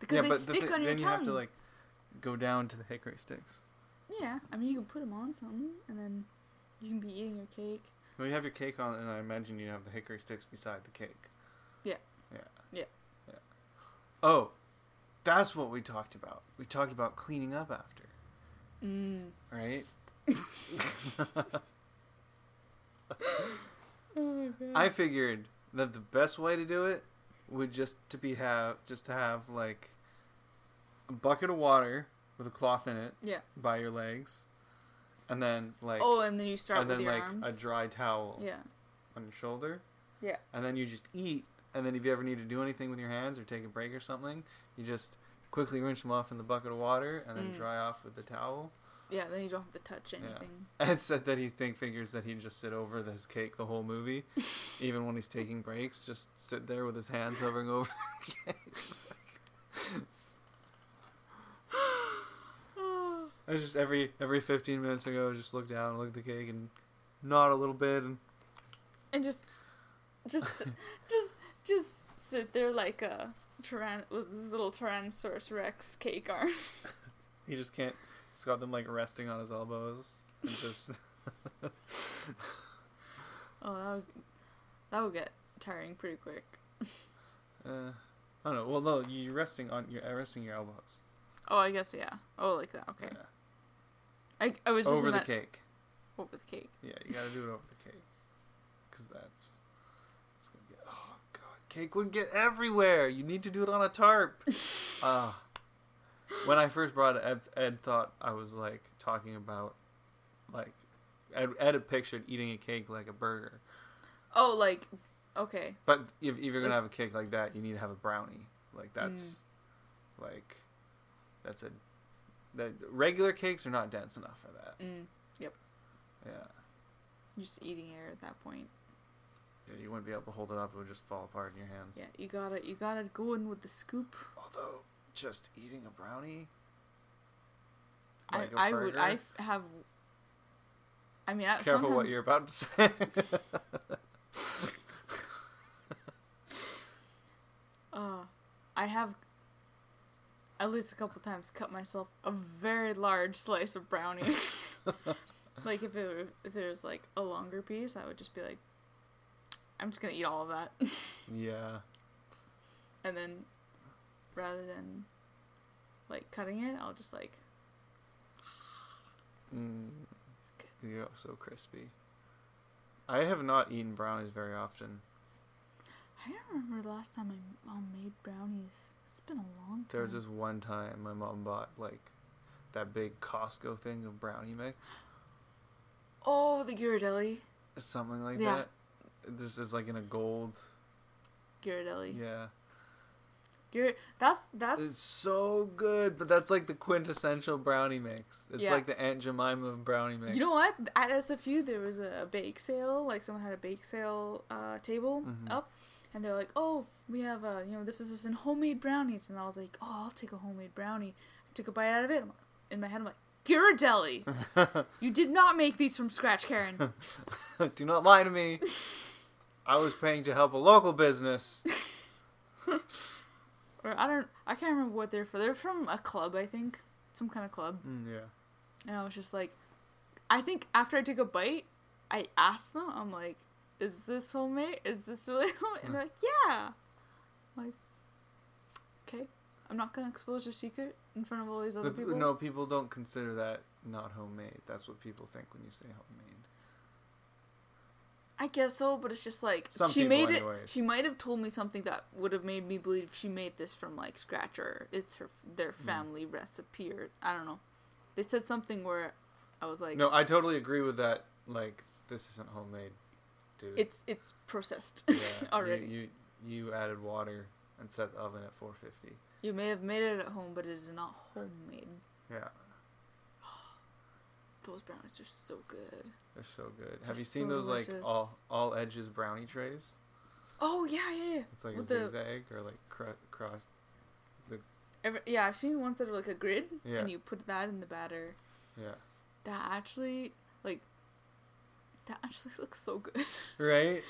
because yeah, they but the stick on your then you have to like go down to the hickory sticks. Yeah, I mean you can put them on something, and then you can be eating your cake. Well, you have your cake on, and I imagine you have the hickory sticks beside the cake. Yeah. Yeah. Oh, that's what we talked about. We talked about cleaning up after, Mm. right? [LAUGHS] Oh. I figured that the best way to do it would just to be have just to have like a bucket of water with a cloth in it Yeah. by your legs, and then like oh, and then you start and with then your like arms. a dry towel yeah. on your shoulder. Yeah. And then you just eat, and then if you ever need to do anything with your hands or take a break or something, you just quickly rinse them off in the bucket of water and then Mm. dry off with the towel. Yeah. Then you don't have to touch Yeah. anything. [LAUGHS] Ed said that he think figures that he'd just sit over this cake the whole movie, [LAUGHS] even when he's taking breaks, just sit there with his hands hovering over the [LAUGHS] cake. I just every every fifteen minutes ago, just look down, and look at the cake, and nod a little bit, and and just, just, just, just sit there like a tyrann with his little Tyrannosaurus Rex cake arms. [LAUGHS] he just can't. He's got them like resting on his elbows, and just [LAUGHS] Oh, that would, that would get tiring pretty quick. [LAUGHS] uh, I don't know. Well, no, you're resting on you're resting your elbows. Oh, I guess yeah. Oh, like that. Okay. Yeah. I, I was just Over in the that, cake. over the cake. Yeah, you gotta do it over the cake. Because that's. It's gonna get. Oh, God. Cake wouldn't get everywhere. You need to do it on a tarp. [LAUGHS] Ah. when I first brought it, Ed, Ed thought I was, like, talking about, like, Ed, Ed had pictured eating a cake like a burger. Oh, like, okay. But if, if you're gonna have a cake like that, you need to have a brownie. Like, that's. Like. That's a. The regular cakes are not dense enough for that. Mm, Yeah. you're just eating air at that point. Yeah, you wouldn't be able to hold it up; it would just fall apart in your hands. Yeah, you gotta, you gotta go in with the scoop. Although, just eating a brownie. I, like a I would, I have. I mean, I, Careful sometimes, what you're about to say. [LAUGHS] Uh, I have at least a couple times cut myself a very large slice of brownie. [LAUGHS] like if it were, if it was like a longer piece, I would just be like, I'm just gonna eat all of that, [LAUGHS] yeah. and then rather than like cutting it, I'll just like Mm, it's good. you're so crispy. I have not eaten brownies very often. I don't remember the last time my mom made brownies. It's been a long time. There was this one time my mom bought like that big Costco thing of brownie mix, oh the Ghirardelli, something like Yeah. that. This is like in a gold. Ghirardelli. Yeah, Ghir- that's that's it's so good. But that's like the quintessential brownie mix. It's Yeah. like the Aunt Jemima brownie mix. You know what? At SFU, there was a bake sale. Like someone had a bake sale uh, table Mhm. up, and they're like, "Oh, we have a you know, this is just in homemade brownies." And I was like, "Oh, I'll take a homemade brownie." I took a bite out of it. In my head, I'm like, "Ghirardelli, [LAUGHS] you did not make these from scratch, Karen." [LAUGHS] Do not lie to me. [LAUGHS] I was paying to help a local business. [LAUGHS] or I don't, I can't remember what they're for. They're from a club, I think, some kind of club. Mm, yeah. And I was just like, I think after I took a bite, I asked them, I'm like, is this homemade? Is this really [LAUGHS] homemade? And they're like, yeah. I'm like, okay. I'm not going to expose your secret in front of all these other The- people. no, people don't consider that not homemade. That's what people think when you say homemade. I guess so, but it's just like, Some she made it, she might have told me something that would have made me believe she made this from like scratch or it's her, their Hmm. family recipe or, I don't know. They said something where I was like, no, I totally agree with that. Like, this isn't homemade, dude. it's, it's processed yeah, [LAUGHS] already. You, you you added water and set the oven at 450. You may have made it at home, but it is not homemade. Yeah, Those brownies are so good. they're so good. They're Have you seen so those like all all edges brownie trays? Oh yeah, yeah, yeah. It's like With a the- zigzag or like cr- cross. Every, yeah, I've seen ones that are like a grid, Yeah. and you put that in the batter. Yeah. That actually, like, that actually [LAUGHS] looks so good. Right.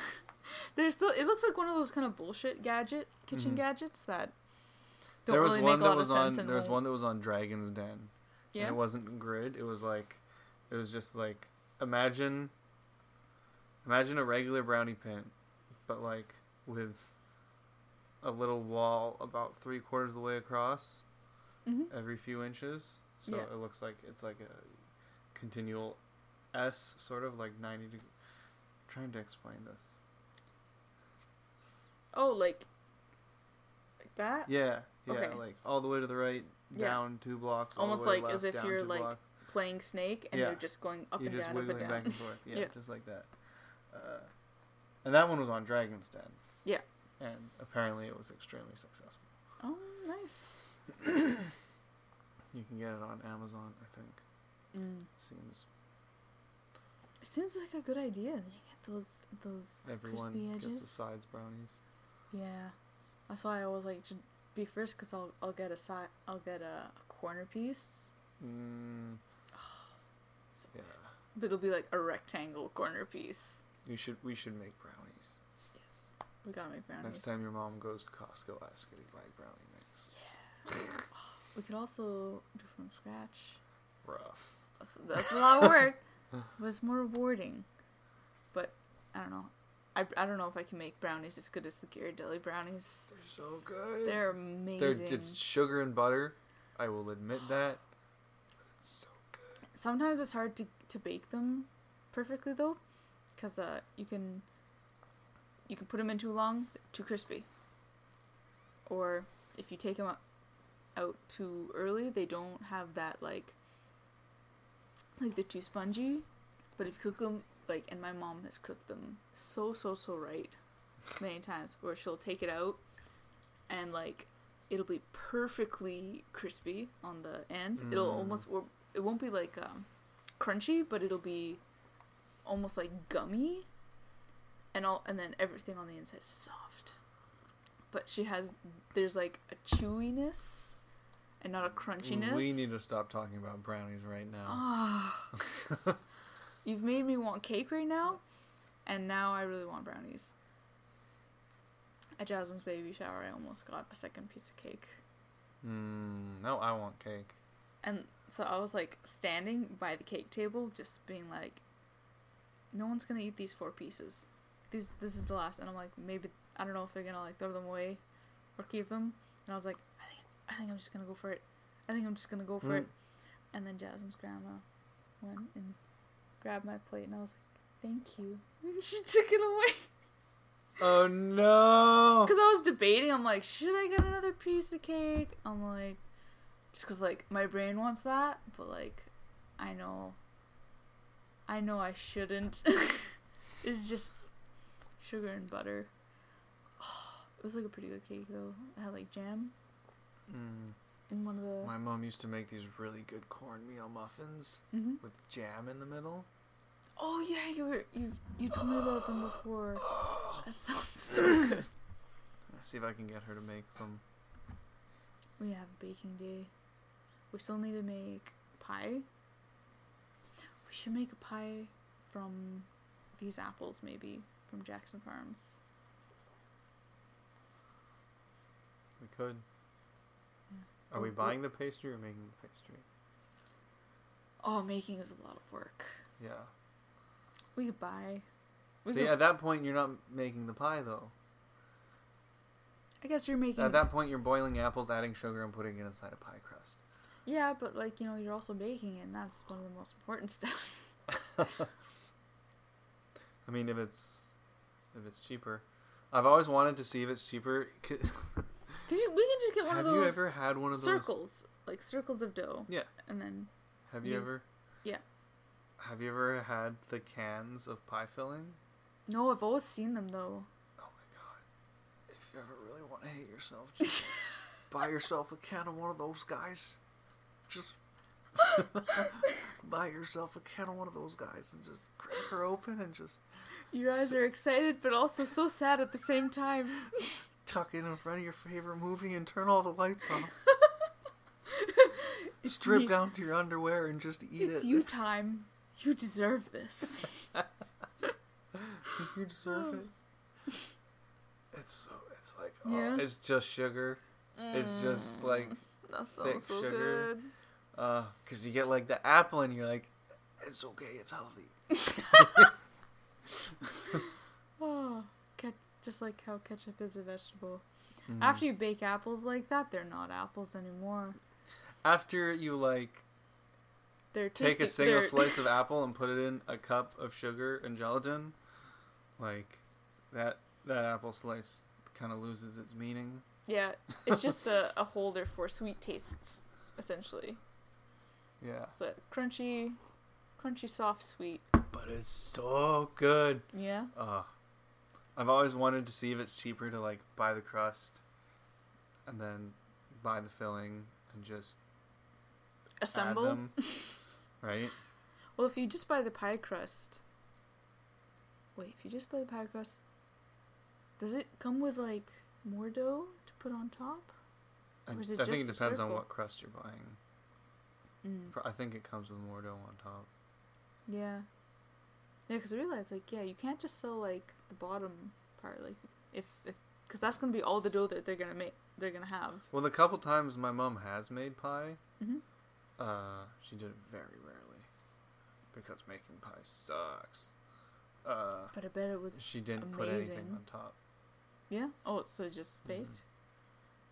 [LAUGHS] There's still, it looks like one of those kind of bullshit gadget kitchen Mhm. gadgets that don't there was really one make a that lot was of on. There was one that was on Dragon's Den, And it wasn't grid. It was like, it was just like, imagine, imagine a regular brownie pin, but like with a little wall about three quarters of the way across, hmm every few inches. So Yeah. it looks like it's like a continual S, sort of like ninety. Deg- trying to explain this. Oh, like like that. Yeah, yeah, Okay. like all the way to the right, Yeah. Down two blocks. Almost like left, as if you're, like, blocks. Playing snake, and you're just going up You're and down, up and down. back and forth. [LAUGHS] Yeah, just like that. Uh, and that one was on Dragon's Den. Yeah. And apparently it was extremely successful. Oh, nice. You can get it on Amazon, I think. Mm. Seems It seems like a good idea. You get those those everyone crispy gets the edges. sides brownies. Yeah, that's why I always like to be first because I'll I'll get a side I'll get a, a corner piece, Mm, so, yeah. but it'll be like a rectangle corner piece. You should. We should make brownies. Yes, we gotta make brownies. Next time your mom goes to Costco, ask her to buy brownie mix. Yeah. [LAUGHS] We could also do from scratch. Rough. That's, that's a lot of work, but [LAUGHS] it's more rewarding. But I don't know. I, I don't know if I can make brownies as good as the Ghirardelli brownies. They're so good. They're They're amazing. it's sugar and butter. I will admit [SIGHS] that. It's so good. Sometimes it's hard to, to bake them perfectly though, because uh, you can you can put them in too long, too crispy. Or if you take them out too early, they don't have that like like they're too spongy. But if you cook them like, and my mom has cooked them so so so right many times, where she'll take it out and like it'll be perfectly crispy on the ends. It'll Mm. almost or it won't be like um, crunchy, but it'll be almost like gummy, and all and then everything on the inside is soft. But she has there's like a chewiness and not a crunchiness. We need to stop talking about brownies right now. Ah. [LAUGHS] You've made me want cake right now, and now I really want brownies. At Jasmine's baby shower, I almost got a second piece of cake. Mm, no, I want cake. And so I was like standing by the cake table, just being like, no one's gonna eat these four pieces. These this is the last, and I'm like, maybe I don't know if they're gonna like throw them away or keep them. And I was like, I think I think I'm just gonna go for it. I think I'm just gonna go for Mm. it. And then Jasmine's grandma went and grabbed my plate, and I was like, thank you. [LAUGHS] she [LAUGHS] took it away. Oh no! [LAUGHS] Because I was debating, I'm like, should I get another piece of cake? I'm like, just because, like, my brain wants that, but, like, I know, I know I shouldn't. it's just sugar and butter. [SIGHS] it was, like, a pretty good cake, though. It had, like, jam Mm. in one of the. My mom used to make these really good cornmeal muffins hmm with jam in the middle. Oh, yeah, you were, you, you told me about them before. That sounds so good. Let's see if I can get her to make some. We have a baking day. We still need to make pie. We should make a pie from these apples, maybe from Jackson Farms. We could. Are Oh, we wh- buying the pastry or making the pastry? Oh, making is a lot of work. Yeah. We could buy. We See, could, at that point, you're not making the pie though. I guess you're making. At that point, you're boiling apples, adding sugar, and putting it inside a pie crust. yeah, but like you know, you're also baking it, and that's one of the most important [LAUGHS] steps. [LAUGHS] I mean, if it's if it's cheaper, I've always wanted to see if it's cheaper. [LAUGHS] Cause you, we can just get one have of you those ever had one of those? circles, like circles of dough. Yeah. And then Have you ever? yeah. Have you ever had the cans of pie filling? no, I've always seen them though. Oh my god! If you ever really want to hate yourself, just [LAUGHS] buy yourself a can of one of those guys. Just [LAUGHS] buy yourself a can of one of those guys and just crack her open and just You guys are excited, but also so sad at the same time. [LAUGHS] tuck it in front of your favorite movie and turn all the lights off. Strip me- down to your underwear and just eat It's it. It's you time. You deserve this. [LAUGHS] you deserve it. [LAUGHS] It's so. It's like. Oh, Yeah. It's just sugar. It's just like that thick so sugar. good. Uh, cause you get like the apple and you're like, it's okay, it's healthy. [LAUGHS] Oh, just like how ketchup is a vegetable. Mhm. After you bake apples like that, they're not apples anymore. After you like They're take a single [LAUGHS] slice of apple and put it in a cup of sugar and gelatin, like that that apple slice kind of loses its meaning. Yeah, it's just a, [LAUGHS] a holder for sweet tastes, essentially. Yeah, It's a crunchy, crunchy, soft, sweet. but it's so good. Yeah. Uh, I've always wanted to see if it's cheaper to like buy the crust and then buy the filling and just Assemble. [LAUGHS] right? Well, if you just buy the pie crust. Wait, if you just buy the pie crust, does it come with like more dough to put on top? I, Or is it I think it depends on what crust you're buying. Mm. I think it comes with more dough on top. Yeah. Yeah, because I realized like yeah, you can't just sell like the bottom part like if if because that's gonna be all the dough that they're gonna make they're gonna have. Well, the couple times my mom has made pie, Mhm. uh, she did it very because making pie sucks. Uh, But I bet it was. she didn't put anything on top. Yeah. Oh, so it just Mhm. baked.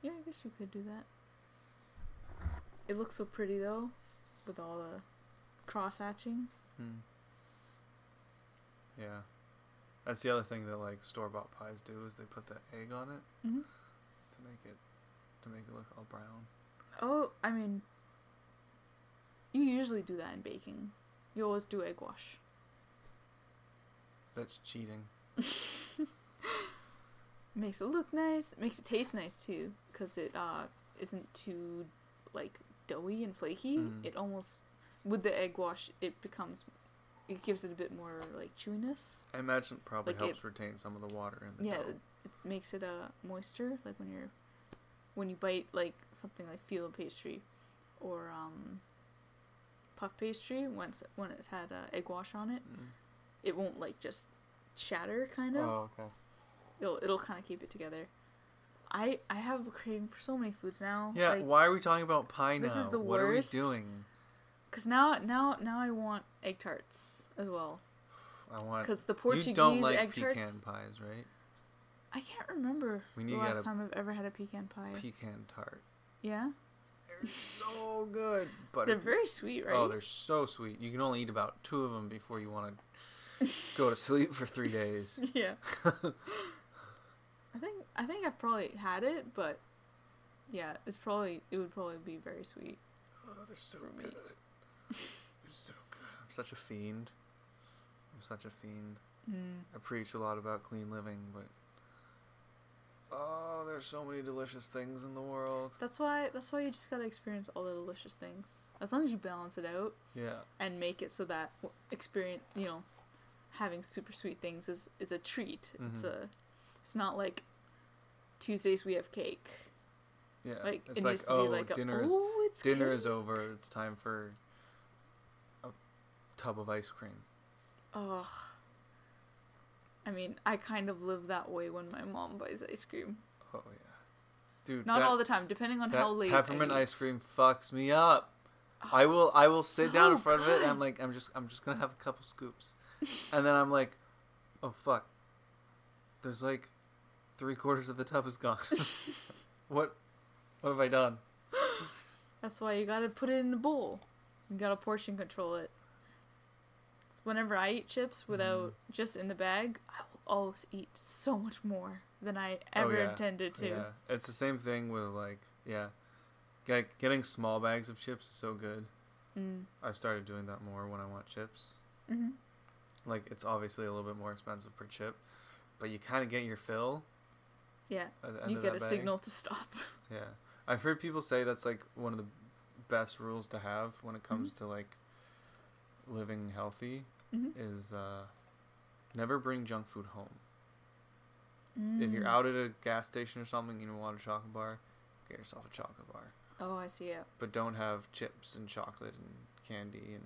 Yeah, I guess you could do that. It looks so pretty though, with all the cross hatching. Hmm. Yeah, that's the other thing that like store bought pies do is they put the egg on it Mhm. to make it to make it look all brown. Oh, I mean, you usually do that in baking. You always do egg wash. That's cheating. [LAUGHS] Makes it look nice. Makes it taste nice too, cause it uh isn't too like doughy and flaky. Mm. It almost with the egg wash it becomes it gives it a bit more like chewiness. I imagine it probably Like it- helps retain some of the water in the Yeah, dough. it, it makes it uh moisture like when you're when you bite like something like filo pastry or um puff pastry once when it's had uh, egg wash on it Mm. it won't like just shatter kind of Oh, okay. it'll it'll kind of keep it together i i have a craving for so many foods now Yeah, like, why are we talking about pie now? this is the what worst. are we doing? because now now now i want egg tarts as well I want. because the Portuguese you don't like egg pecan tarts pies, right? i can't remember We the need to last a time i've ever had a pecan pie Pecan tart. yeah They're so good, but they're very sweet right oh, they're so sweet. You can only eat about two of them before you want to go to sleep for three days. [LAUGHS] yeah [LAUGHS] i think i think i've probably had it but yeah it's probably it would probably be very sweet Oh, they're so good. They're so good. I'm such a fiend. I'm such a fiend. mm. I preach a lot about clean living, but oh, there's so many delicious things in the world. that's why that's why you just gotta experience all the delicious things as long as you balance it out Yeah. and make it so that experience you know having super sweet things is is a treat it's Mhm. a it's not like tuesdays we have cake Yeah. like it's it like needs to oh, be like dinner a, is oh it's dinner is over. It's time for a tub of ice cream. Ugh. I mean, I kind of live that way when my mom buys ice cream. Oh yeah, dude. Not that, all the time, depending on how late. peppermint ice cream fucks me up. Ugh, I will I will sit down in so front of it and. I'm like I'm just I'm just gonna have a couple scoops, and then I'm like, oh fuck, there's like three quarters of the tub is gone. [LAUGHS] what what have I done? That's why you gotta put it in a bowl. You gotta portion control it. Whenever I eat chips without Mm-hmm. just in the bag, I will always eat so much more than I ever oh, yeah. intended to. Yeah, it's the same thing with like yeah, get, getting small bags of chips is so good. Mm. I've started doing that more when I want chips. hmm Like it's obviously a little bit more expensive per chip, but you kind of get your fill. Yeah. At the end You get a bag. signal to stop. [LAUGHS] Yeah, I've heard people say that's like one of the best rules to have when it comes Mm-hmm. to like living healthy hmm is uh, never bring junk food home. If you're Mm. out at a gas station or something and you want a chocolate bar, get yourself a chocolate bar. Oh, I see it. But don't have chips and chocolate and candy and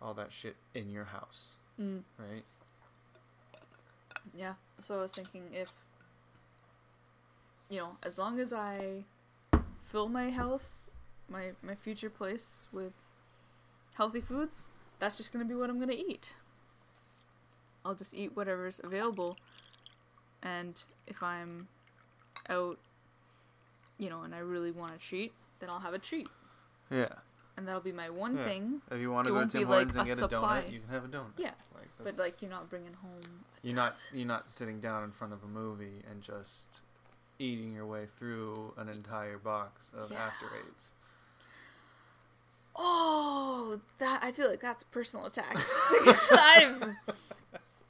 all that shit in your house, Mm. right? Yeah. So I was thinking if you know, as long as I fill my house my my future place with healthy foods, that's just gonna be what I'm gonna eat. I'll just eat whatever's available, and if I'm out, you know, and I really want a treat, then I'll have a treat, Yeah. and that'll be my one Yeah. thing. If you want to go to Tim be like and a get supply. a donut, you can have a donut. Yeah, Like, But like, you're not bringing home. a you're not you're not sitting down in front of a movie and just eating your way through an entire box of Yeah. after eights. Oh, that I feel like that's a personal attack. [LAUGHS] I've,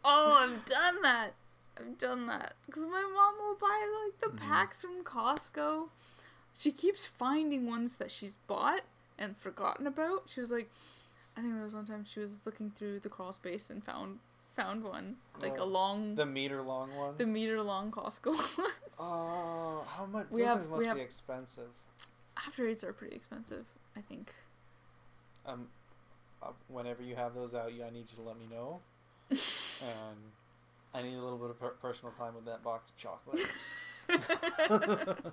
oh, I've done that. I've done that because my mom will buy like the Mhm. packs from Costco. She keeps finding ones that she's bought and forgotten about. She was like, I think there was one time she was looking through the crawl space and found found one like a Oh, long The meter long ones. the meter long Costco [LAUGHS] ones. Oh, how much? We those have- things we must have- be expensive. After eights are pretty expensive, I think. Um, uh, whenever you have those out, you, I need you to let me know. [LAUGHS] and I need a little bit of per- personal time with that box of chocolate. [LAUGHS] [LAUGHS]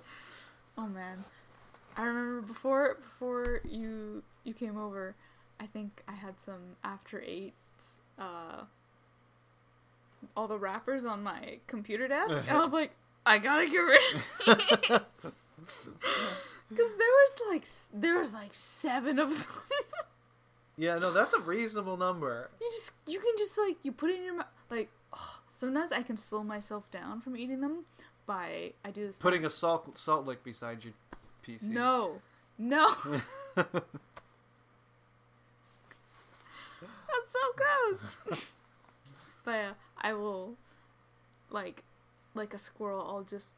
Oh man, I remember before before you you came over, I think I had some after eights, uh, all the wrappers on my computer desk, and I was like, I gotta get rid of these because there was like there was like seven of them. [LAUGHS] Yeah, no, that's a reasonable number. you just you can just like you put it in your mouth like. Oh, sometimes I can slow myself down from eating them by I do this. thing- Putting a salt salt lick beside your PC. no, no. [LAUGHS] [LAUGHS] That's so gross. but uh, I will, like, like a squirrel. I'll just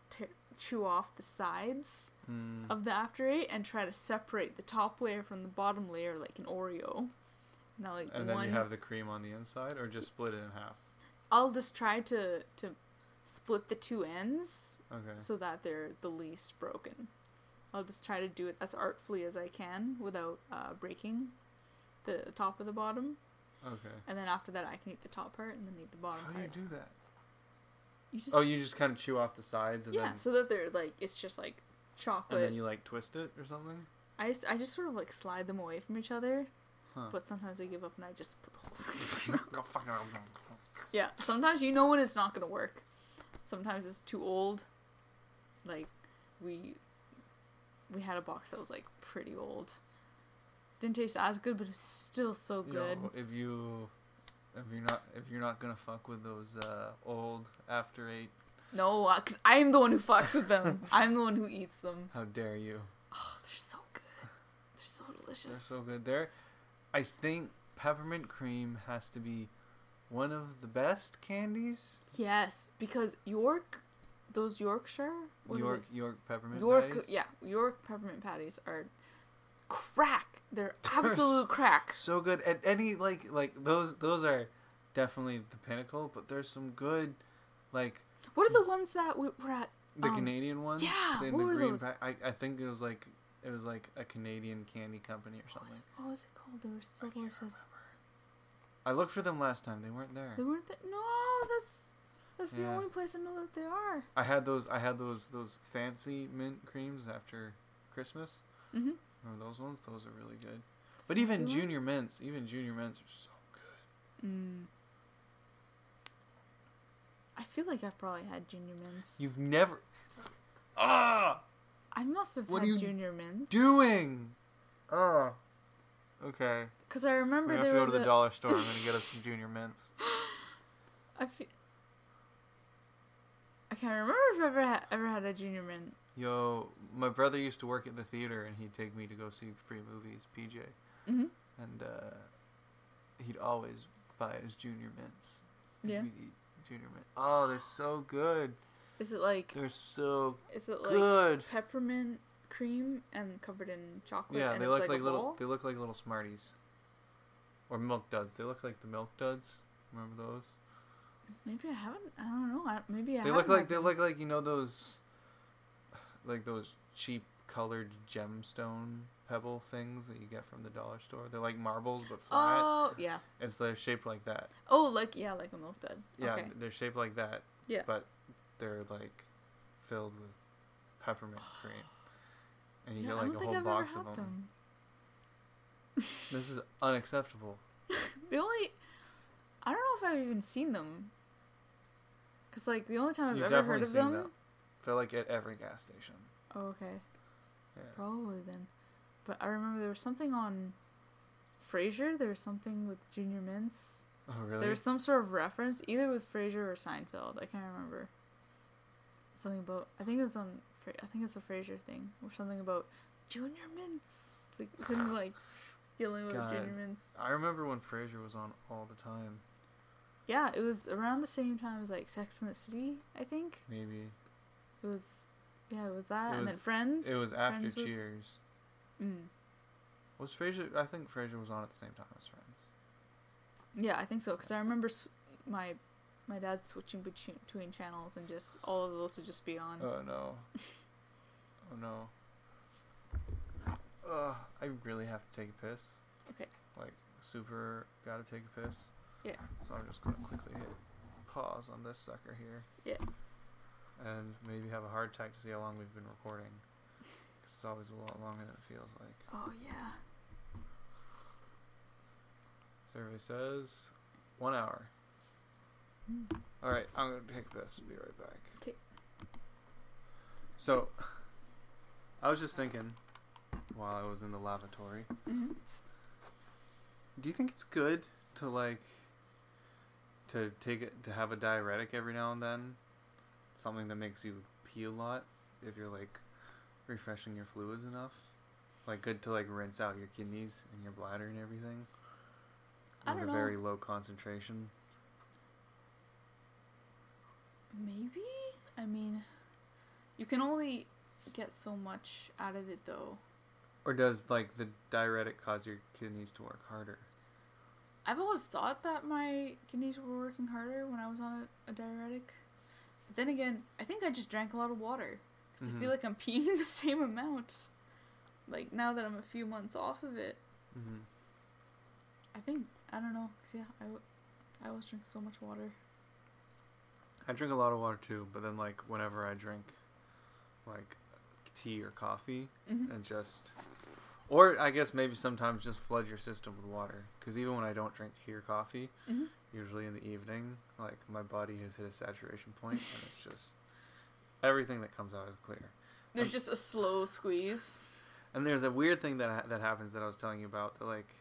chew off the sides Mm. of the after eight and try to separate the top layer from the bottom layer, like an Oreo. Now, like And then one, you have the cream on the inside, or just split it in half. I'll just try to to split the two ends Okay. so that they're the least broken. I'll just try to do it as artfully as I can without uh, breaking the top of the bottom. Okay. And then after that, I can eat the top part and then eat the bottom How do you do that? You just Oh, you just kind of chew off the sides and yeah, then so that they're like it's just like and chocolate. then you like twist it or something. I just I just sort of like slide them away from each other, Huh. but sometimes I give up and I just put the whole thing. [LAUGHS] Go fucking around. yeah, sometimes you know when it's not gonna work. Sometimes it's too old. Like we we had a box that was like pretty old. Didn't taste as good, but it's still so good. Yo, if you if you're not if you're not gonna fuck with those uh, old after eight, No, uh, because I'm the one who fucks with them. [LAUGHS] I'm the one who eats them. how dare you? Oh, they're so good. They're so delicious. They're so good. They're I think peppermint cream has to be one of the best candies. Yes, because York, those Yorkshire, York? York peppermint York, patties. yeah, York peppermint patties are crack. They're [LAUGHS] They're absolute crack. So good. And any like like those those are definitely the pinnacle, but there's some good like What are the ones that we were at? the Um, Canadian ones. yeah, the, what the were green those? pack. I, I think it was like it was like a Canadian candy company or What was, something. it, what was it called? They were so I delicious. I looked for them last time. They weren't there. They weren't. there. no, that's that's the only place I know that they are. I had those. I had those those fancy mint creams after Christmas. Mhm. Remember those ones? Those are really good. But even junior ones? mints, even junior mints are so good. Mm. I feel like I've probably had junior mints. You've never. Ah, I must have What are had you junior mints doing? Ah. Okay. because I remember We have there to go was to the a. dollar [LAUGHS] store. I'm gonna get us some junior mints. [LAUGHS] I feel. I can't remember if I ever ha- ever had a junior mint. Yo, my brother used to work at the theater, and he'd take me to go see free movies. PJ, Mhm. and uh, he'd always buy his junior mints. Yeah. we'd eat junior mint. Oh, they're so good. Is it like They're so is it like good. peppermint cream and covered in chocolate? Yeah, and they it's look like, like, a little. ball? They look like little Smarties, or Milk Duds. They look like the Milk Duds. Remember those? Maybe I haven't. I don't know. I, maybe I. They haven't look like they them. look like you know those, like those cheap colored gemstone pebble things that you get from the dollar store. They're like marbles but flat. Oh yeah. It's they're shaped like that. Oh, like yeah, like a milk dud. Yeah, Okay. they're shaped like that. Yeah. But they're like filled with peppermint [SIGHS] cream. and you Yeah, get like a whole I've box of them. them. This is unacceptable. [LAUGHS] The only, I don't know if I've even seen them. Cause like the only time I've You've ever heard of them. them. They're like at every gas station. Oh, okay. Yeah. Probably then. But I remember there was something on Frasier. There was something with Junior Mints. Oh really? There was some sort of reference, either with Frasier or Seinfeld. I can't remember. Something about. I think it was on. I think it's a Frasier thing, or something about Junior Mints. Like [LAUGHS] him like about God. Junior Mints. I remember when Frasier was on all the time. Yeah, it was around the same time as like Sex in the City. I think Maybe it was. Yeah, it was that, It and was- then Friends. it was after Friends was- Cheers. Mm. Was Frasier? I think Frasier was on at the same time as Friends. Yeah, I think so. Cause I remember s- my my dad switching between between channels and just all of those would just be on. Oh no. [LAUGHS] oh no. Ugh, I really have to take a piss. Okay. Like super gotta take a piss. Yeah. So I'm just gonna quickly hit pause on this sucker here. Yeah. And maybe have a heart attack to see how long we've been recording. 'Cause it's always a lot longer than it feels like. Oh yeah. Survey says one hour. Mm. All right, I'm gonna take a piss. Be right back. Okay. So, I was just thinking while I was in the lavatory. hmm Do you think it's good to like to take it to have a diuretic every now and then? Something that makes you pee a lot if you're like refreshing your fluids enough. Like good to like rinse out your kidneys and your bladder and everything. I With don't a know. very low concentration. Maybe. I mean, you can only get so much out of it though. Or does like the diuretic cause your kidneys to work harder? I've always thought that my kidneys were working harder when I was on a, a diuretic. But then again, I think I just drank a lot of water because I feel Mhm. like I'm [LAUGHS] peeing the same amount. Like now that I'm a few months off of it, Mm-hmm. I think I don't know. Cause yeah, I, w- I always drink so much water. I drink a lot of water too, but then like whenever I drink like tea or coffee, hmm and just or I guess maybe sometimes just flood your system with water because even when I don't drink tea or coffee, hmm usually in the evening, like my body has hit a saturation point and it's just everything that comes out is clear. There's Um, just a slow squeeze. And there's a weird thing that ha- that happens that I was telling you about that like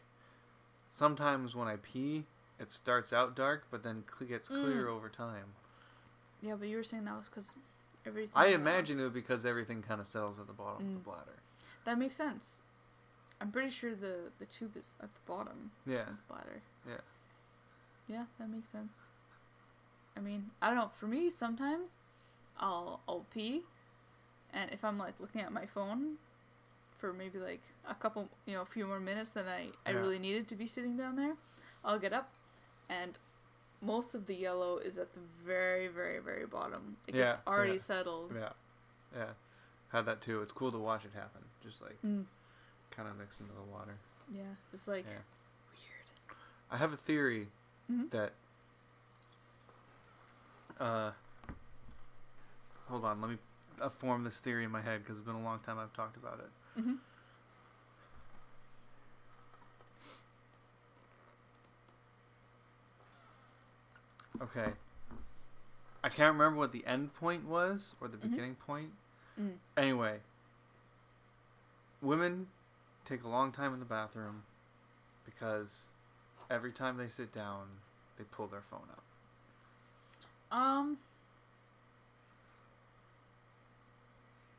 sometimes when I pee, it starts out dark but then cl- gets clear Mm. over time. Yeah, but you were saying that was because everything. I imagine it would because everything kind of settles at the bottom of Mm. the bladder. that makes sense. I'm pretty sure the the tube is at the bottom Yeah. of the bladder. Yeah. Yeah, that makes sense. I mean, I don't know. For me, sometimes I'll I'll pee, and if I'm like looking at my phone for maybe like a couple, you know, a few more minutes than I I Yeah. really needed to be sitting down there, I'll get up, and most of the yellow is at the very very very bottom. It Yeah, gets already yeah. settled. Yeah. Yeah. Had that too. It's cool to watch it happen. Just like Mm, kind of mix into the water. yeah, it's like Yeah. weird. I have a theory Mhm. that. Uh, hold on, let me uh, form this theory in my head because it's been a long time I've talked about it. hmm Okay. I can't remember what the end point was or the Mhm. beginning point. Mm. Anyway, women take a long time in the bathroom because every time they sit down, they pull their phone up. Um.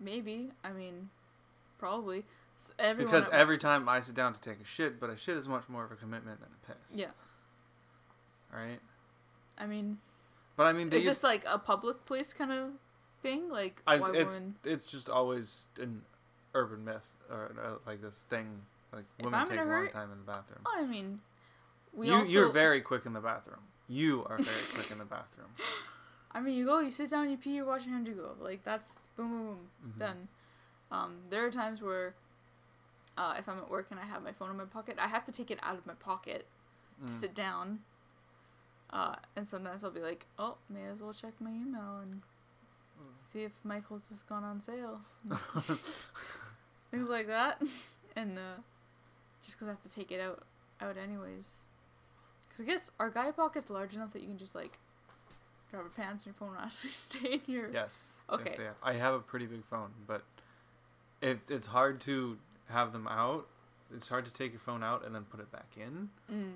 Maybe. I mean, probably. S everyone because at- every time I sit down to take a shit, but a shit is much more of a commitment than a piss. Yeah. Right? I mean, But I mean, they is this like a public place kind of thing? Like, I, it's women? it's just always an urban myth or uh, like this thing. Like If women I'm take a a long hurry- time in the bathroom. Oh, I mean, we you also. you're very quick in the bathroom. You are very quick in the bathroom. [LAUGHS] I mean, you go, you sit down, you pee, you wash your hands, you go. Like that's boom, boom, boom, Mhm. done. Um, there are times where, uh, if I'm at work and I have my phone in my pocket, I have to take it out of my pocket Mm. to sit down. Uh, and sometimes I'll be like, oh, may as well check my email and Mm. see if Michael's has gone on sale. [LAUGHS] [LAUGHS] things like that, [LAUGHS] and uh, just because I have to take it out out anyways. Because I guess our guy pocket's large enough that you can just like grab your pants and your phone will [LAUGHS] actually stay in your. Yes. Okay. Yes. I have a pretty big phone, but it, it's hard to have them out. It's hard to take your phone out and then put it back in, Mm,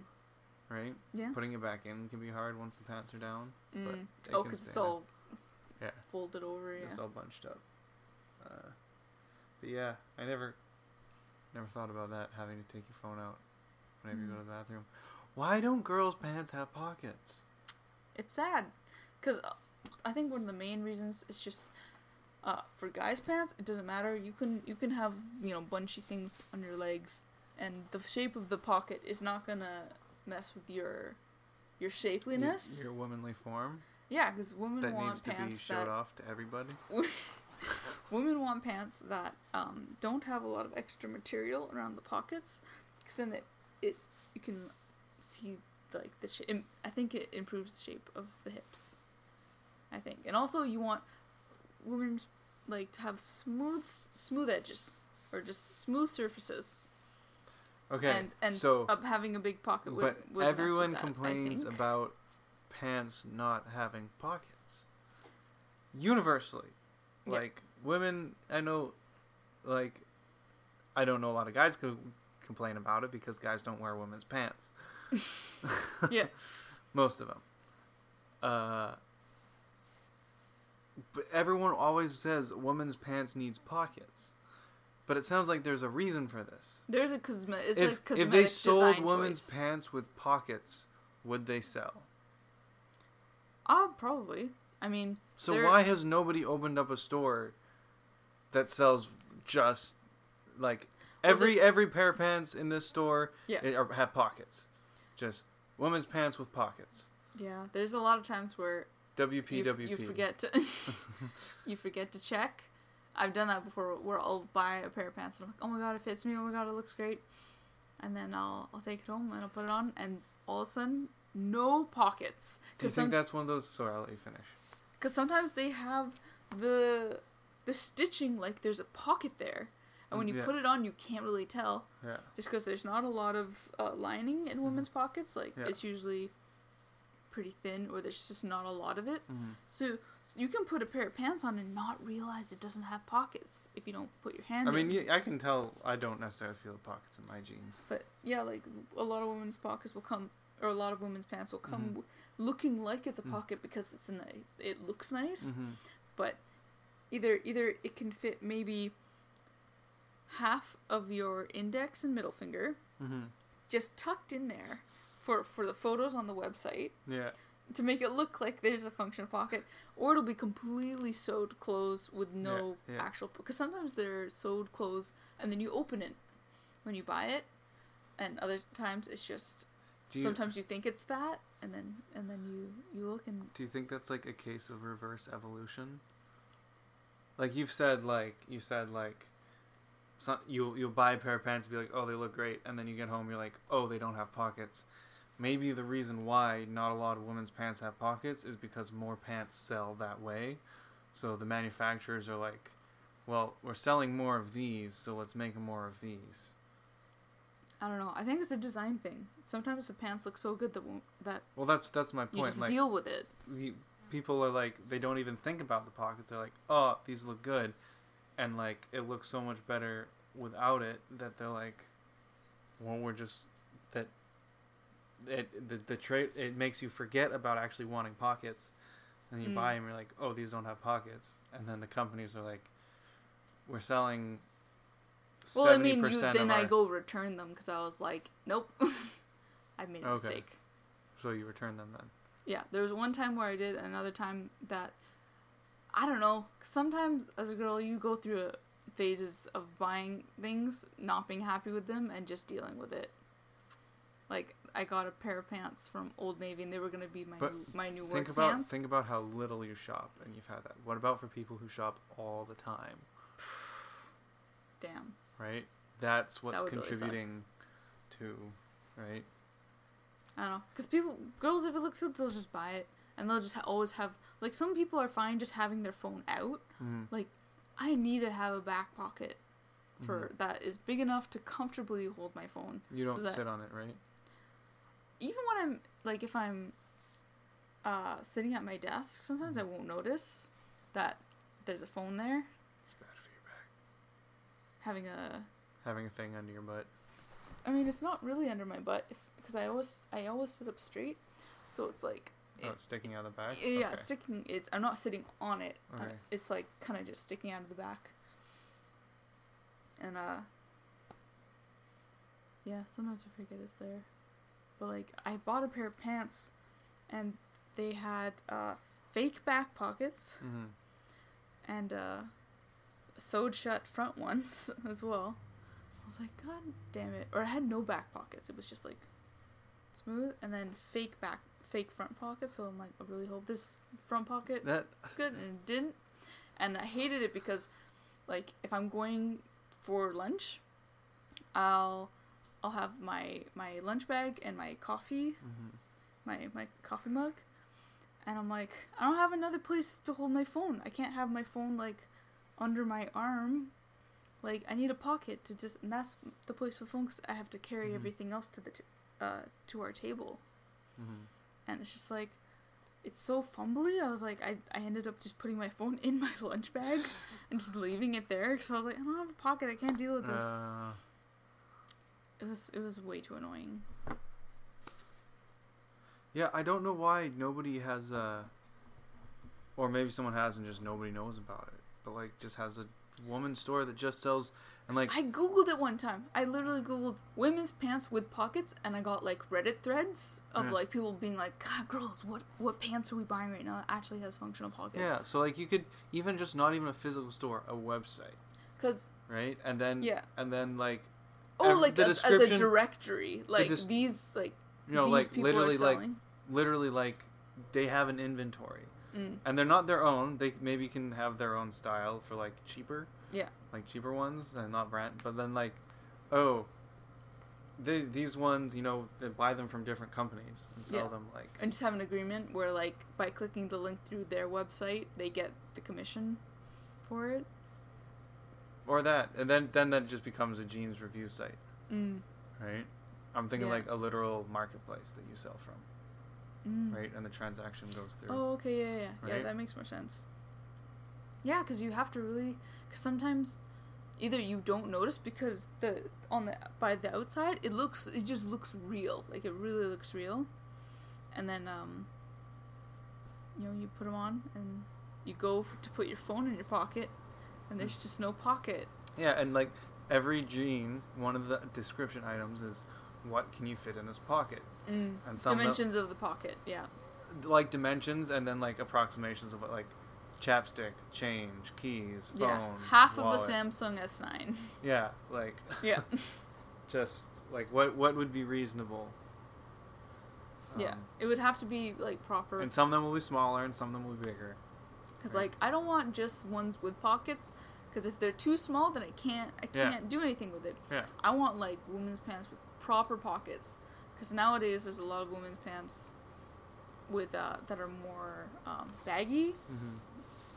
right? yeah. Putting it back in can be hard once the pants are down. Mm. they Oh, because it's all Yeah. folded over. Yeah. It's all bunched up. Uh, but yeah, I never, never thought about that having to take your phone out whenever you go Mm. to the bathroom. Why don't girls' pants have pockets? It's sad, because I think one of the main reasons is just uh, for guys' pants. It doesn't matter. You can you can have you know bunchy things on your legs, and the shape of the pocket is not gonna mess with your your shapeliness. Your, womanly form yeah, because women that want needs to be showed that off to everybody. [LAUGHS] [LAUGHS] women want pants that um, don't have a lot of extra material around the pockets, because then it it you can see like the shape. I think it improves the shape of the hips. I think, and also you want women like to have smooth smooth edges or just smooth surfaces. Okay, and and so having a big pocket would, but would everyone that, complains about pants not having pockets. Universally, Like women, I know, like I don't know a lot of guys who complain about it because guys don't wear women's pants. [LAUGHS] Yeah. [LAUGHS] most of them. Uh, but everyone always says women's pants needs pockets. But it sounds like there's a reason for this. There's a cosme- it's if, a cosmetic if they sold women's choice. pants with pockets, would they sell? Oh, probably. I mean, So There- why has nobody opened up a store that sells just like Well, every every pair of pants in this store Yeah. i- are, have pockets, just women's pants with pockets. yeah. There's a lot of times where WP you, f- you forget to [LAUGHS] you forget to check. I've done that before where I'll buy a pair of pants and I'm like, oh my god, it fits me. Oh my god, it looks great. And then I'll I'll take it home and I'll put it on and all of a sudden no pockets Do you think that's one of those? Sorry, I'll let you finish. Because sometimes they have the the stitching like there's a pocket there and when you Yeah. put it on you can't really tell Yeah. just because there's not a lot of uh, lining in women's pockets like Yeah. it's usually pretty thin or there's just not a lot of it Mm-hmm. so, so you can put a pair of pants on and not realize it doesn't have pockets if you don't put your hand I mean, in. yeah, I can tell. I don't necessarily feel the pockets in my jeans. But yeah, like a lot of women's pockets will come, or a lot of women's pants will come Mhm. Looking like it's a Mm. pocket because it's a it looks nice. Mm-hmm. But either either it can fit maybe half of your index and middle finger Mm-hmm. just tucked in there for for the photos on the website Yeah. to make it look like there's a function pocket, or it'll be completely sewed closed with no Yeah, yeah. actual. Because sometimes they're sewed closed and then you open it when you buy it, and other times it's just you, sometimes you think it's that, and then and then you you look and do you think that's like a case of reverse evolution? Like you've said, like you said, like some, you you'll buy a pair of pants and be like, oh, they look great, and then you get home, you're like, oh, they don't have pockets. Maybe the reason why not a lot of women's pants have pockets is because more pants sell that way. So the manufacturers are like, well, we're selling more of these, so let's make more of these. I don't know. I think it's a design thing. Sometimes the pants look so good that that Well, that's that's my point. you just like, deal with it. the people are like they don't even think about the pockets. They're like, oh, these look good, and like it looks so much better without it that they're like, well, we're just that. It the the trait it makes you forget about actually wanting pockets, and you Mm. buy them. You're like, oh, these don't have pockets, and then the companies are like, we're selling. Well, I mean, you, then of I go return them because I was like, nope, [LAUGHS] I made a Okay. mistake. So you return them then. Yeah, there was one time where I did, another time that I don't know. Sometimes as a girl, you go through uh phases of buying things, not being happy with them, and just dealing with it. Like I got a pair of pants from Old Navy, and they were gonna be my But new, my new work Think about pants. think about how little you shop, and you've had that. What about for people who shop all the time? [SIGHS] Damn. Right? That's what's really contributing to, right? I don't know, cause people, girls, if it looks good, they'll just buy it, and they'll just ha- always have. Like some people are fine just having their phone out. Mm. I need to have a back pocket for that is big enough to comfortably hold my phone. You don't that- sit on it, right? Even when I'm like if I'm uh, sitting at my desk, sometimes I won't notice that there's a phone there. It's bad for your back. Having a, Having a thing under your butt. I mean, it's not really under my butt because I always I always sit up straight, so it's like Oh, It- it's sticking out of the back. yeah, Okay. sticking. It's I'm not sitting on it. Okay. It's like kind of just sticking out of the back. And uh. Yeah, sometimes I forget it's there, but like I bought a pair of pants, and they had uh fake back pockets Mhm. and uh sewed shut front [LAUGHS] ones as well. I was like, God damn it! Or I had no back pockets. It was just like smooth, and then fake back, fake front pockets. So I'm like, I really hope this front pocket That good and it didn't and i hated it because like if i'm going for lunch i'll i'll have my my lunch bag and my coffee mhm. my my coffee mug and i'm like i don't have another place to hold my phone i can't have my phone like under my arm like i need a pocket to just and that's the place for phone because i have to carry Mhm. everything else to the t- uh to our table Mhm. and it's just like it's so fumbly. I was like, I, I ended up just putting my phone in my [LAUGHS] lunch bag [LAUGHS] and just leaving it there because I was like, I don't have a pocket. I can't deal with this. Uh, it was it was way too annoying. yeah, I don't know why nobody has a, or maybe someone has and just nobody knows about it. But like, just has a woman's store that just sells and like I googled it one time. I literally googled women's pants with pockets, and I got like Reddit threads of Yeah. like people being like, God, girls, what what pants are we buying right now that actually has functional pockets? yeah. So like, you could even just not even a physical store, a website, Because right? And then yeah. and then like Oh, Ev- like the a, as a directory, like des- these like you know these like people literally are like literally like they have an inventory Mm. and they're not their own they maybe can have their own style for like cheaper Yeah. like cheaper ones and not brand but then like oh they, these ones you know they buy them from different companies and sell Yeah. them like and just have an agreement where like by clicking the link through their website they get the commission for it or that and then then that just becomes a jeans review site mm. right i'm thinking Yeah. like a literal marketplace that you sell from Mm. right and the transaction goes through. Oh okay yeah yeah yeah. Right? that makes more sense. Yeah because you have to really because sometimes either you don't notice because the on the by the outside it looks it just looks real like it really looks real. And then um you know you put them on and you go f- to put your phone in your pocket and there's just no pocket. Yeah, and like every jean, one of the description items is what can you fit in this pocket, mm. and some dimensions of the pocket yeah like dimensions, and then like approximations of what like chapstick, change, keys, phone, yeah half wallet. of a samsung s9 Yeah, like [LAUGHS] yeah [LAUGHS] just like what what would be reasonable. yeah Um, it would have to be like proper and some of them will be smaller, and some of them will be bigger. Because Right. like I don't want just ones with pockets. Because if they're too small, then I can't I can't do anything with it. Yeah. I want like women's pants with proper pockets. Because nowadays there's a lot of women's pants with uh, that are more um, baggy, Mm-hmm.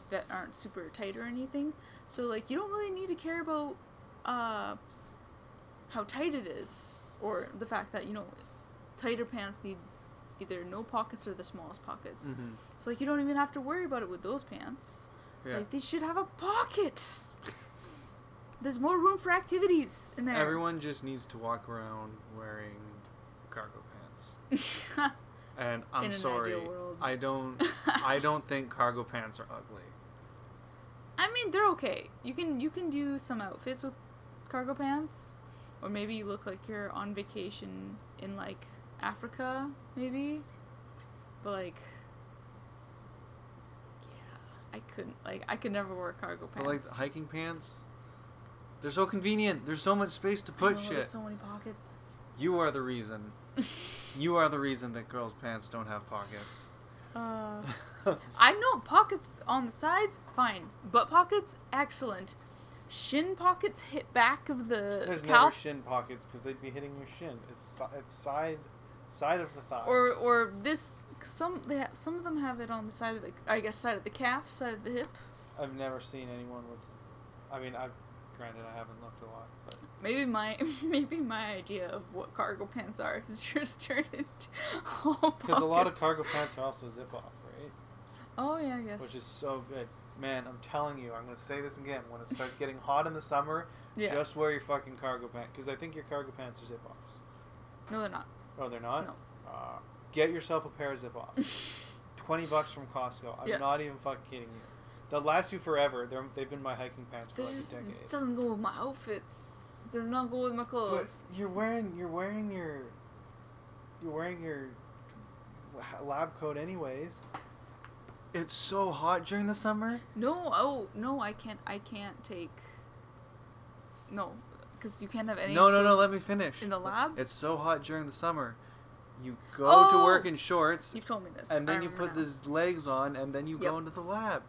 that aren't super tight or anything. So like you don't really need to care about uh, how tight it is, or the fact that you know tighter pants need either no pockets or the smallest pockets. Mm-hmm. So like you don't even have to worry about it with those pants. Yeah. Like they should have a pocket. [LAUGHS] There's more room for activities in there. Everyone just needs to walk around wearing cargo pants. [LAUGHS] And I'm In sorry. I don't. I don't think cargo pants are ugly. I mean, they're okay. You can you can do some outfits with cargo pants, or maybe you look like you're on vacation in like Africa, maybe. But like, yeah, I couldn't like I could never wear cargo pants. But like hiking pants, they're so convenient. There's so much space to put know, shit. There's so many pockets. You are the reason. [LAUGHS] you are the reason that girls' pants don't have pockets. Uh, [LAUGHS] I know pockets on the sides, fine. Butt pockets, excellent. Shin pockets hit back of the There's never calf, shin pockets because they'd be hitting your shin. It's it's side side of the thigh. or or this. Some they ha- some of them have it on the side of the I guess side of the calf, side of the hip. I've never seen anyone with. I mean, I've granted, I haven't looked a lot, but Maybe my [LAUGHS] maybe my idea of what cargo pants are has [LAUGHS] just turned into all because a lot of cargo pants are also zip off, right? Oh yeah, I guess. Which is so good. Man, I'm telling you, I'm gonna say this again. When it starts getting hot in the summer, yeah. just wear your fucking cargo pants. Because I think your cargo pants are zip offs. No, they're not. Oh, they're not. No. Uh, get yourself a pair of zip offs. [LAUGHS] Twenty bucks from Costco. I'm Yeah. not even fucking kidding you. They'll last you forever. They're, they've been my hiking pants for This, like a just, this doesn't go with my outfits. Does not go with my But clothes. you're wearing you're wearing your you're wearing your lab coat anyways. It's so hot during the summer. No, oh no, I can't. I can't take. No, because you can't have any. no, no, no. Let me finish. in the lab. It's so hot during the summer. You go to oh! work Oh! in shorts, You've told me this. and then you put now. these legs on, and then you Yep. go into the lab,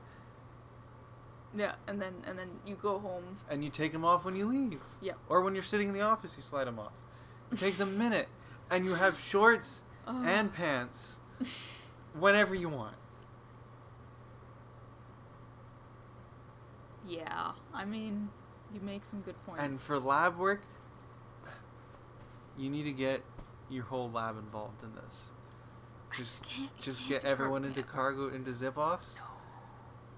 Yeah, and then and then you go home. and you take them off when you leave. Yeah. Or when you're sitting in the office, you slide them off. It takes a minute, and you have shorts Ugh. and pants whenever you want. yeah, I mean, you make some good points. And for lab work, you need to get your whole lab involved in this. Just, just. Just get everyone cargo into cargo into zip offs. No,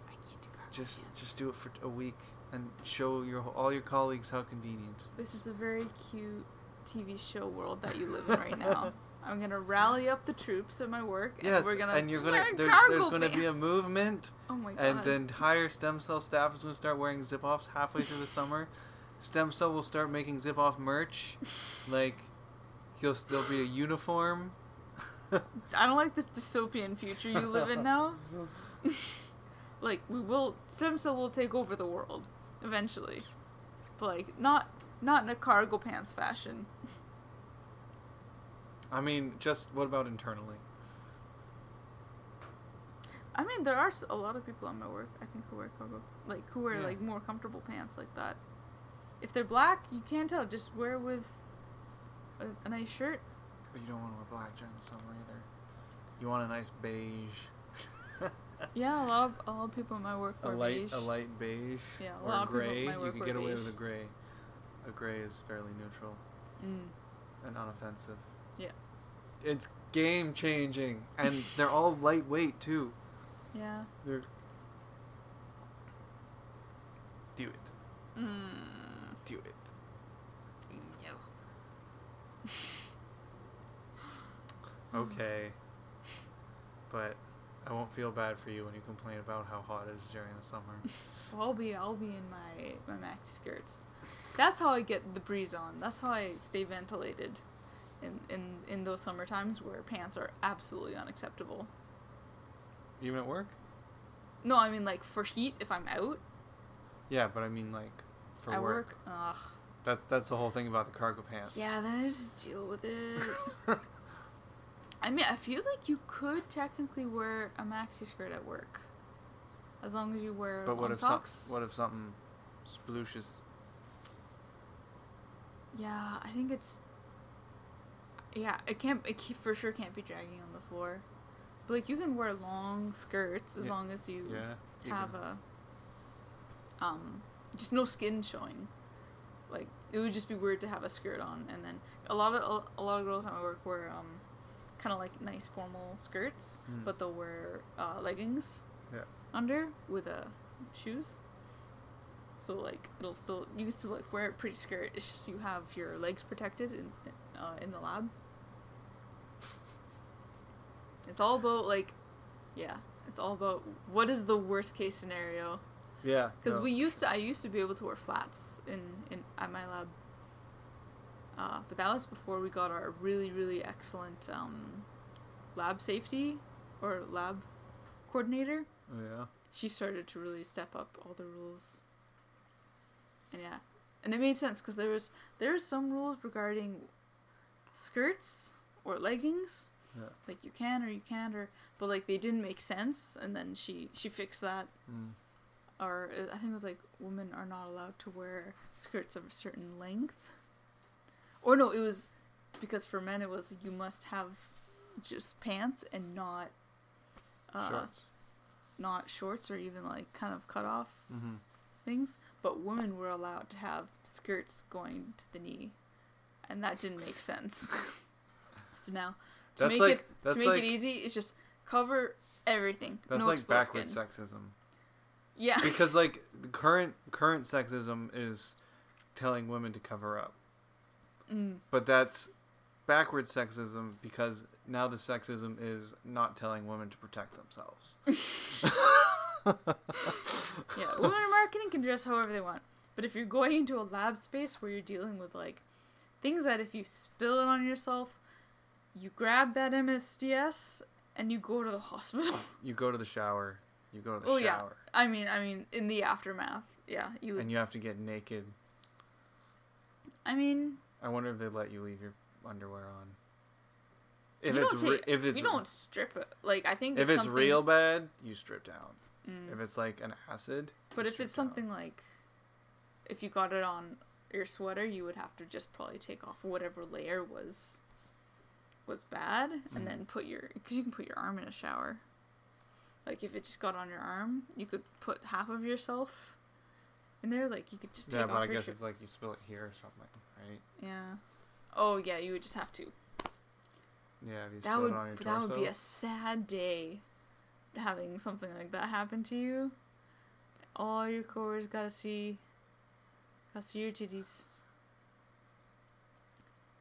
I can't do cargo Just, just do it for a week and show your all your colleagues how convenient. This is a very cute TV show world that you live in right now. [LAUGHS] I'm gonna rally up the troops at my work, and yes, we're gonna and you're gonna there, there's gonna be a movement, [LAUGHS] Oh my god! and the entire stem cell staff is gonna start wearing zip offs halfway through the summer. Stem cell will start making zip off merch, [LAUGHS] like, he'll there'll be a uniform. I don't like this dystopian future you live in now. Like we will, stem cell will take over the world eventually, but like not not in a cargo pants fashion. I mean, just what about internally? I mean, there are a lot of people at my work I think who wear cargo, like who wear Yeah. like more comfortable pants like that. If they're black, you can't tell. Just wear with a, a nice shirt. But you don't want to wear black during the summer either. You want a nice beige. Yeah, a lot of a lot of people in my work a light, beige. a light beige, Yeah, a or lot of people at gray. You can wear get away beige. with a gray. A gray is fairly neutral Mm. and unoffensive. Yeah. It's game changing, and [LAUGHS] they're all lightweight too. Yeah. They're. Do it. Mm. Do it. [LAUGHS] Okay. But I won't feel bad for you when you complain about how hot it is during the summer. Well, [LAUGHS] I'll be I'll be in my my maxi skirts. That's how I get the breeze on. That's how I stay ventilated in in in those summer times where pants are absolutely unacceptable. Even at work? No, I mean like for heat if I'm out Yeah, but I mean like for at work. work. Ugh. That's that's the whole thing about the cargo pants. Yeah, then I just deal with it. [LAUGHS] I mean, I feel like you could technically wear a maxi skirt at work, as long as you wear but what if socks. some, what if something splooshes? Yeah, I think it's. Yeah, it can't. It for sure can't be dragging on the floor, but like you can wear long skirts as Yeah. long as you Yeah. have a. Um, just no skin showing. Like it would just be weird to have a skirt on, and then a lot of a, lot of girls at my work wear um, kind of like nice formal skirts, Mm. but they'll wear uh, leggings. Yeah. Under with uh, shoes. So like it'll still you can still like wear a pretty skirt. It's just you have your legs protected in uh, in the lab. It's all about like, yeah, it's all about what is the worst case scenario. Yeah. Because no. we used to, I used to be able to wear flats in in at my lab. Uh, but that was before we got our really really excellent um, lab safety or lab coordinator. Oh, yeah. She started to really step up all the rules. And yeah, and it made sense because there was there was some rules regarding skirts or leggings. Yeah. Like you can or you can't or but like they didn't make sense and then she she fixed that Mm. or uh, I think it was like women are not allowed to wear skirts of a certain length. Or no, it was because for men it was you must have just pants and not uh Shorts. not shorts or even like kind of cut off. Mm-hmm. things, but women were allowed to have skirts going to the knee, and that didn't make sense. [LAUGHS] so now to That's make like- it to make like- it easy, it's just cover everything. That's no like backward skin. sexism. Yeah. Because like the current current sexism is telling women to cover up. Mm. But that's backward sexism because now the sexism is not telling women to protect themselves. [LAUGHS] [LAUGHS] Yeah, women in marketing can dress however they want. But if you're going into a lab space where you're dealing with like things that if you spill it on yourself, you grab that MSDS and you go to the hospital. [LAUGHS] You go to the shower. You go to the Oh, yeah. I mean, I mean, in the aftermath, yeah, you. And you have to get naked. I mean, I wonder if they let you leave your underwear on. If you it's re- take, if it's you don't strip it. Like I think if it's something- real bad, you strip down. Mm. If it's like an acid, But if it's strip down. something like, if you got it on your sweater, you would have to just probably take off whatever layer was was bad, and then put your because you can put your arm in a shower. Like if it just got on your arm, you could put half of yourself in there. Like you could just take yeah, off but I your guess shirt. if like you spill it here or something, right? Yeah. Oh yeah, you would just have to. Yeah, That would it on your that would be a sad day, having something like that happen to you. All your coworkers gotta see, gotta see your titties.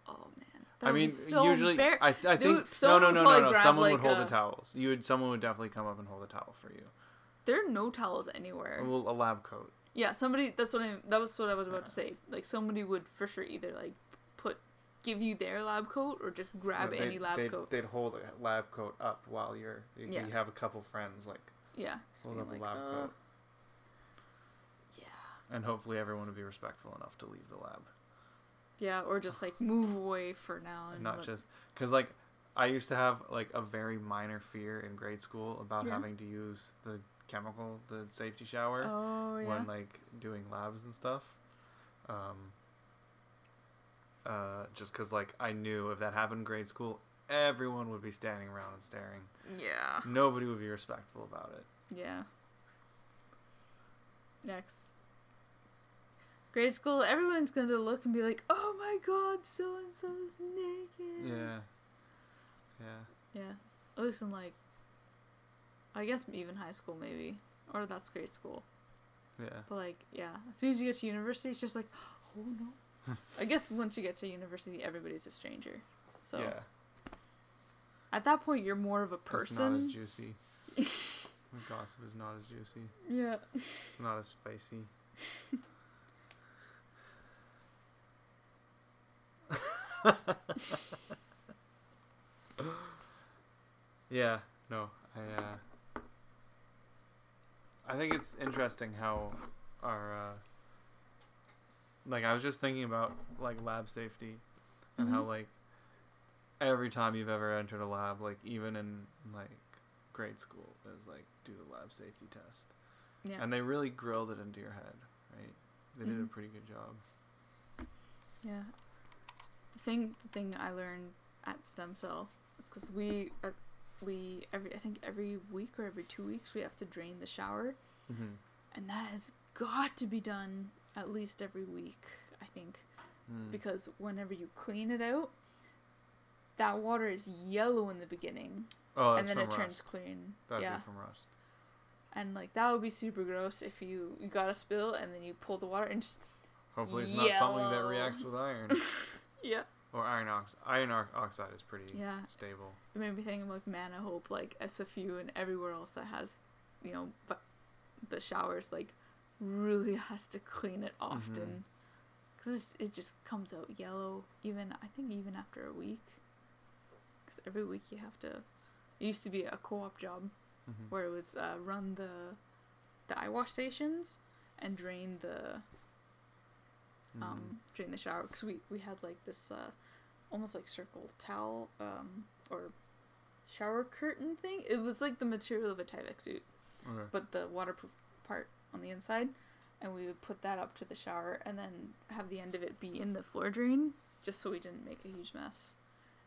Oh man, that I would be mean, so usually embar- I, I think would- no, no, no, no, no. Someone would hold a- the towels. You would. Someone would definitely come up and hold the towel for you. there are no towels anywhere. Well, a lab coat. Yeah, somebody. That's what I. That was what I was about to say. Like somebody would for sure either like put, give you their lab coat or just grab No, any lab they'd, coat. They'd hold a lab coat up while you're. You, Yeah. you have a couple friends like yeah. hold up like, a lab uh, coat, Yeah. and hopefully everyone would be respectful enough to leave the lab, Yeah, or just like move away for now and and not let- just because like I used to have like a very minor fear in grade school about Yeah. having to use the chemical, the safety shower. Oh yeah. when like doing labs and stuff. Um, uh, just because like I knew if that happened in grade school, everyone would be standing around and staring. yeah. Nobody would be respectful about it. Yeah. Next. Grade school, everyone's gonna look and be like, "Oh my God, so and so's naked." Yeah. Yeah. Yeah. At least in like, I guess even high school maybe, or that's grade school. Yeah. But like, yeah, as soon as you get to university, it's just like, oh no. [LAUGHS] I guess once you get to university, everybody's a stranger. So yeah. at that point, you're more of a person. It's not as juicy. [LAUGHS] Gossip is not as juicy. Yeah. It's not as spicy. [LAUGHS] yeah, no, I uh I think it's interesting how our uh like I was just thinking about like lab safety and how Mhm. like every time you've ever entered a lab, like even in like grade school, it was like do the lab safety test. Yeah. And they really grilled it into your head, right? They did a Mhm. pretty good job. Yeah. The thing, the thing I learned at stem cell is because we, uh, we every I think every week or every two weeks we have to drain the shower, Mm-hmm. and that has got to be done at least every week. I think Mm. because whenever you clean it out, that water is yellow in the beginning, oh, and then it turns clean. That'd yeah. be from rust. And like that would be super gross if you you got a spill and then you pull the water and just Hopefully, it's not something that reacts with iron [LAUGHS] yeah. Or iron ox. Iron oxide is pretty Yeah. stable. It made me think of like Mana Hope, like SFU and everywhere else that has, you know, but the showers like really has to clean it often because it just comes out yellow. Even I think even after a week, because every week you have to. It used to be a co-op job Mm-hmm. where it was uh, run the the eye wash stations and drain the Um, drain the shower because we, we had like this uh, almost like circle towel um, or shower curtain thing. It was like the material of a Tyvek suit, okay. but the waterproof part on the inside. And we would put that up to the shower and then have the end of it be in the floor drain just so we didn't make a huge mess.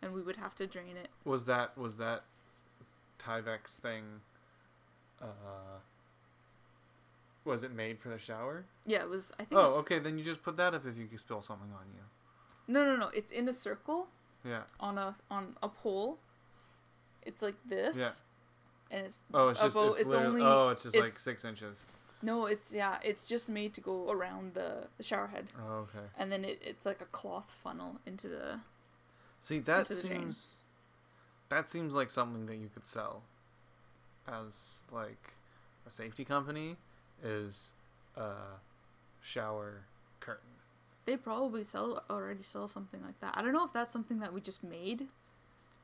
And we would have to drain it. Was that was that Tyvex thing? Uh, Was it made for the shower? Yeah, it was. I think. Oh, okay. Then you just put that up if you could spill something on you. No, no, no. It's in a circle Yeah. on a on a pole. It's like this. Yeah. And it's Oh, it's just it's, it's only- oh, it's just like six inches. no, it's yeah, it's just made to go around the, the shower head, Oh, okay. and then it, it's like a cloth funnel into the. See, that the drain. seems that seems like something that you could sell as like a safety company is a shower curtain. They probably sell already sell something like that. I don't know if that's something that we just made,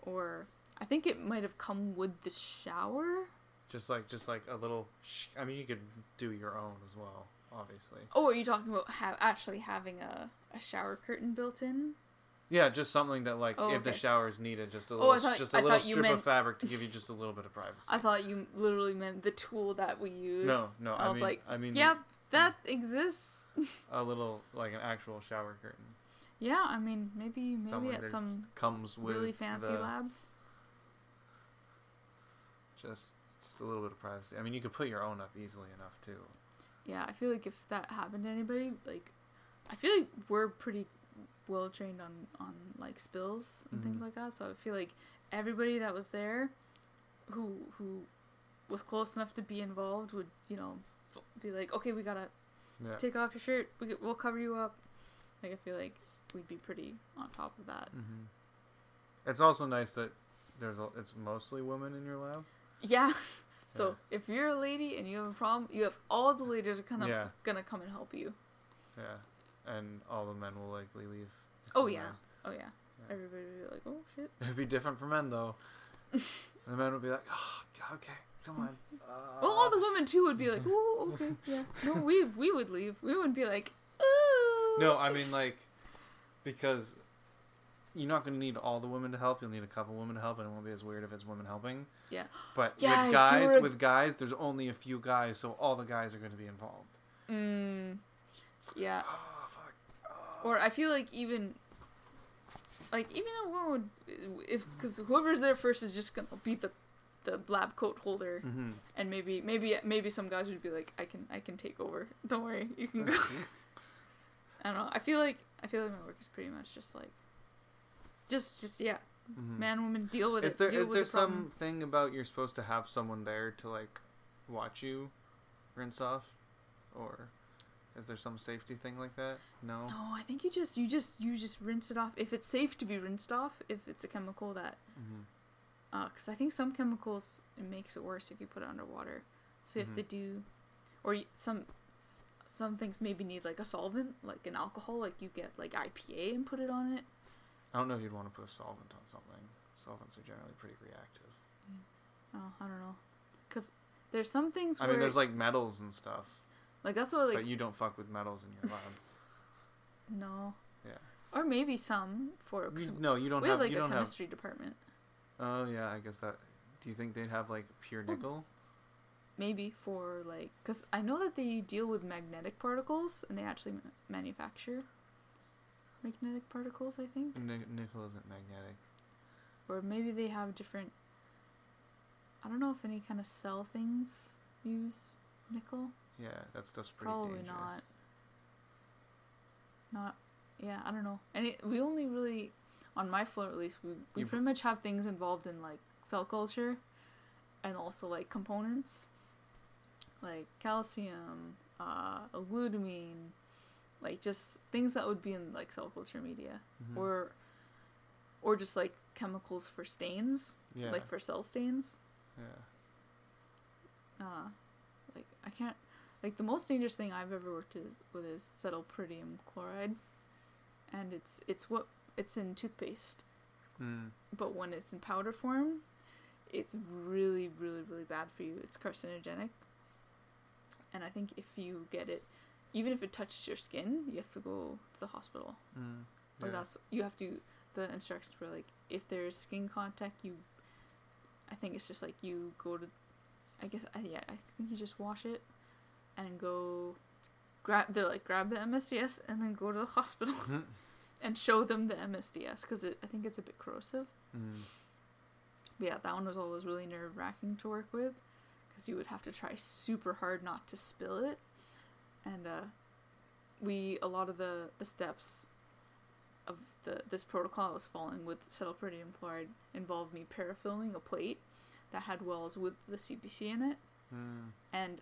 or I think it might have come with the shower. Just like just like a little sh- I mean you could do your own as well, obviously. Oh, are you talking about ha- actually having a, a shower curtain built in? Yeah, just something that like Oh, if the shower is needed, just a Oh, little I thought- just I a little thought you strip of fabric to give you just a little bit of privacy. I thought you literally meant the tool that we use. no, no, I, I, was mean like, I mean yeah, that exists. [LAUGHS] a little like an actual shower curtain Yeah, I mean, maybe maybe Something at some comes with really fancy the, labs. just just a little bit of privacy. I mean, you could put your own up easily enough too. Yeah, I feel like if that happened to anybody, like, I feel like we're pretty well trained on on like spills and things Mhm. like that. So I feel like everybody that was there, who who was close enough to be involved, would you know be like, okay, we gotta Yeah. take off your shirt. We, we'll cover you up. Like I feel like we'd be pretty on top of that. hmm It's also nice that there's a, it's mostly women in your lab. [LAUGHS] Yeah. So if you're a lady and you have a problem, you have all the ladies are kind of Yeah. gonna come and help you. Yeah, and all the men will likely leave. Oh yeah. men. Oh yeah. Yeah. Everybody would be like, oh shit. [LAUGHS] It'd be different for men though. [LAUGHS] the men would be like, oh, okay, come on. Uh, [LAUGHS] Well, all the women too would be like, oh okay, yeah. No, we we would leave. We wouldn't be like, ooh. No, I mean like because you're not going to need all the women to help. You'll need a couple women to help, and it won't be as weird if it's women helping. Yeah. But Yeah, with guys, a- with guys, there's only a few guys, so all the guys are going to be involved. Mm. Yeah. [GASPS] Or I feel like even. Like even a woman would, if because whoever's there first is just gonna be the, the lab coat holder, Mm-hmm. and maybe maybe maybe some guys would be like, I can I can take over. Don't worry, you can go. [LAUGHS] I don't know. I feel like I feel like my work is pretty much just like, just just yeah, mm-hmm. man, woman, deal with Is it. there deal is there the problem. something about you're supposed to have someone there to like watch you rinse off, or is there some safety thing like that? No. No, I think you just you just you just rinse it off if it's safe to be rinsed off. If it's a chemical that, Mm-hmm. because I think some chemicals it makes it worse if you put it underwater. So you have Mhm. to do, or some some things maybe need like a solvent, like an alcohol, like you get like IPA and put it on it. I don't know if you'd want to put a solvent on something. Solvents are generally pretty reactive. Oh, I don't know, because there's some things I mean, there's like metals and stuff, like that's why like but you don't fuck with metals in your [LAUGHS] lab. no. Yeah. Or maybe some for 'cause You, no, you don't we have. have like you a don't have. chemistry department. Oh yeah, I guess that. Do you think they'd have like pure nickel? maybe for like because i know that they deal with magnetic particles and they actually ma- manufacture magnetic particles i think Ni- nickel isn't magnetic. or maybe they have different i don't know if any kind of cell things use nickel Yeah, that stuff's pretty probably dangerous. not not yeah i don't know and it, we only really on my floor at least we, we You- pretty much have things involved in like cell culture and also like components like calcium uh glutamine like just things that would be in like cell culture media Mhm. or or just like chemicals for stains yeah, like for cell stains yeah. uh like i can't like the most dangerous thing i've ever worked is, with is cetylpyridium chloride and it's it's what it's in toothpaste Mm. but when it's in powder form it's really really really bad for you it's carcinogenic and i think if you get it even if it touches your skin you have to go to the hospital Mm. or Yeah. that's you have to the instructions were like if there's skin contact you i think it's just like you go to i guess yeah i think you just wash it and go grab they're like grab the msds and then go to the hospital Mhm. [LAUGHS] and show them the msds because i think it's a bit corrosive Mm. but yeah that one was always really nerve-wracking to work with because you would have to try super hard not to spill it and uh, we a lot of the the steps of the this protocol I was following with cetylpyridium fluoride involved me parafilming a plate that had wells with the CPC in it, Mm. and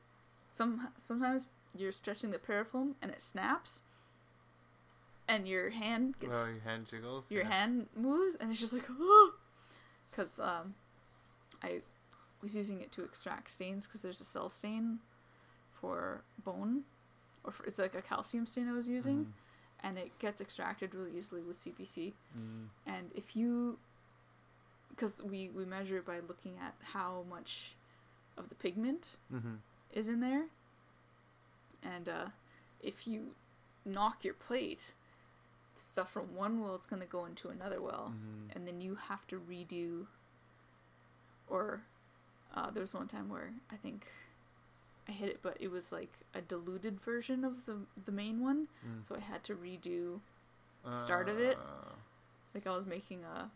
some sometimes you're stretching the parafilm and it snaps, and your hand gets Oh, your hand jiggles. your yeah. hand moves and it's just like oh because um i was using it to extract stains because there's a cell stain for bone or for, it's like a calcium stain i was using Mhm. and it gets extracted really easily with cpc Mm. and if you because we we measure it by looking at how much of the pigment Mhm. Is in there and uh if you knock your plate stuff from one well is going to go into another well Mhm. and then you have to redo or uh, there was one time where i think i hit it but it was like a diluted version of the the main one Mm. so i had to redo the start of it. Uh, like i was making a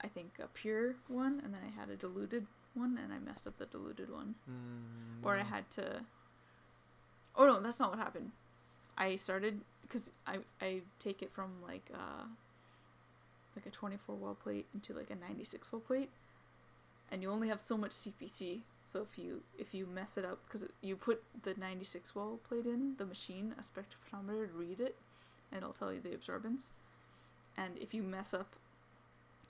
i think a pure one and then i had a diluted one and i messed up the diluted one mm, or I had to. Oh no, that's not what happened. I started because I I take it from like uh like a 24 well plate into like a 96 well plate, and you only have so much CPC. So if you if you mess it up because you put the 96 well plate in the machine a spectrophotometer to read it, and it'll tell you the absorbance. And if you mess up,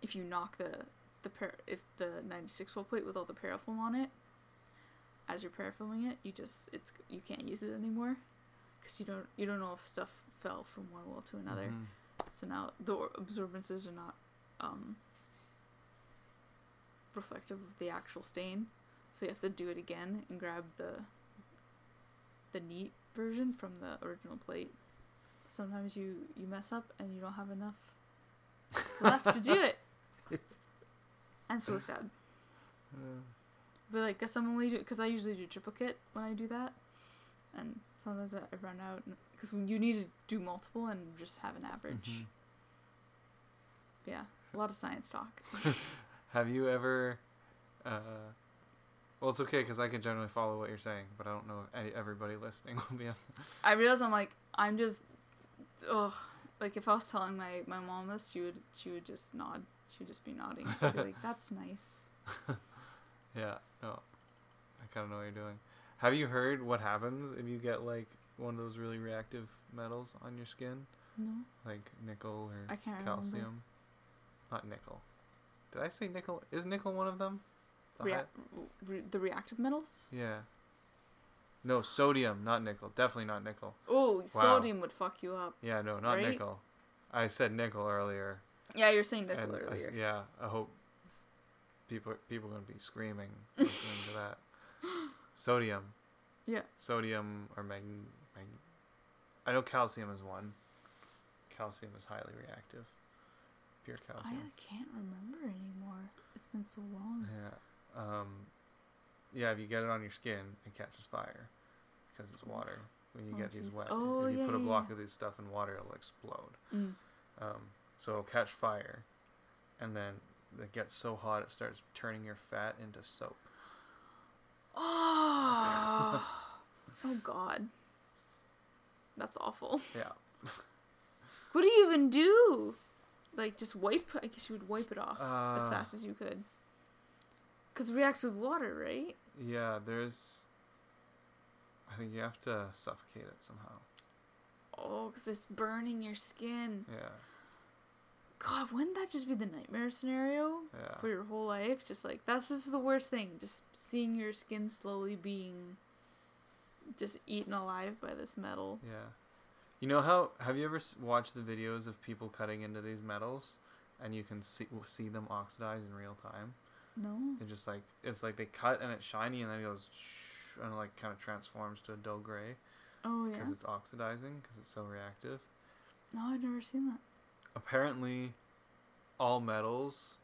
if you knock the the par- if the 96 well plate with all the parafilm on it, as you're parafilming it, you just it's you can't use it anymore because you don't you don't know if stuff fell from one well to another. mhm. So now the absorbances are not um, reflective of the actual stain. So you have to do it again and grab the the neat version from the original plate. Sometimes you you mess up and you don't have enough left to do it. [LAUGHS] And so sad. Uh, But like, guess I'm only because I usually do triplicate when I do that, and sometimes I run out because you need to do multiple and just have an average. mhm. Yeah, a lot of science talk. [LAUGHS] [LAUGHS] Have you ever? Uh, well, it's okay because I can generally follow what you're saying, but I don't know if everybody listening [LAUGHS] will be. Able I realize I'm like I'm just, ugh. Like if I was telling my my mom this, she would she would just nod. She would just be nodding. [LAUGHS] Be like, "That's nice." [LAUGHS] yeah, no, I kind of know what you're doing. Have you heard what happens if you get like one of those really reactive metals on your skin, No, like nickel or I can't remember. calcium? Not nickel. Did I say nickel? Is nickel one of them? The Rea- re- the reactive metals. yeah. No, sodium, not nickel. Definitely not nickel. Oh, sodium would fuck you up. Yeah, no, not Right? nickel. I said nickel earlier. Yeah, you're saying nickel and I earlier. yeah, I hope people people are gonna be screaming [LAUGHS] listening to that. Sodium. Yeah. Sodium or mag, mag. I know calcium is one. Calcium is highly reactive. Pure calcium. I can't remember anymore. It's been so long. Yeah. Um, yeah. If you get it on your skin, it catches fire because it's water. When you Oh, get these wet, Oh, if you yeah, put a block yeah. of this stuff in water, it'll explode. Mm. Um, so it'll catch fire, and then it gets so hot it starts turning your fat into soap. Oh. oh God. That's awful. Yeah. [LAUGHS] What do you even do? Like just wipe? I guess you would wipe it off as Uh, fast as you could. Cause it reacts with water, right? Yeah, there's. I think you have to suffocate it somehow. Oh, cause it's burning your skin. Yeah, God, wouldn't that just be the nightmare scenario yeah. for your whole life? Just like that's just the worst thing. Just seeing your skin slowly being just eaten alive by this metal. Yeah. You know how have you ever watched the videos of people cutting into these metals and you can see see them oxidize in real time? No. They're just like it's like they cut and it's shiny and then it goes and it like kind of transforms to a dull gray Oh yeah. because it's oxidizing because it's so reactive. No, I've never seen that. Apparently, all metals.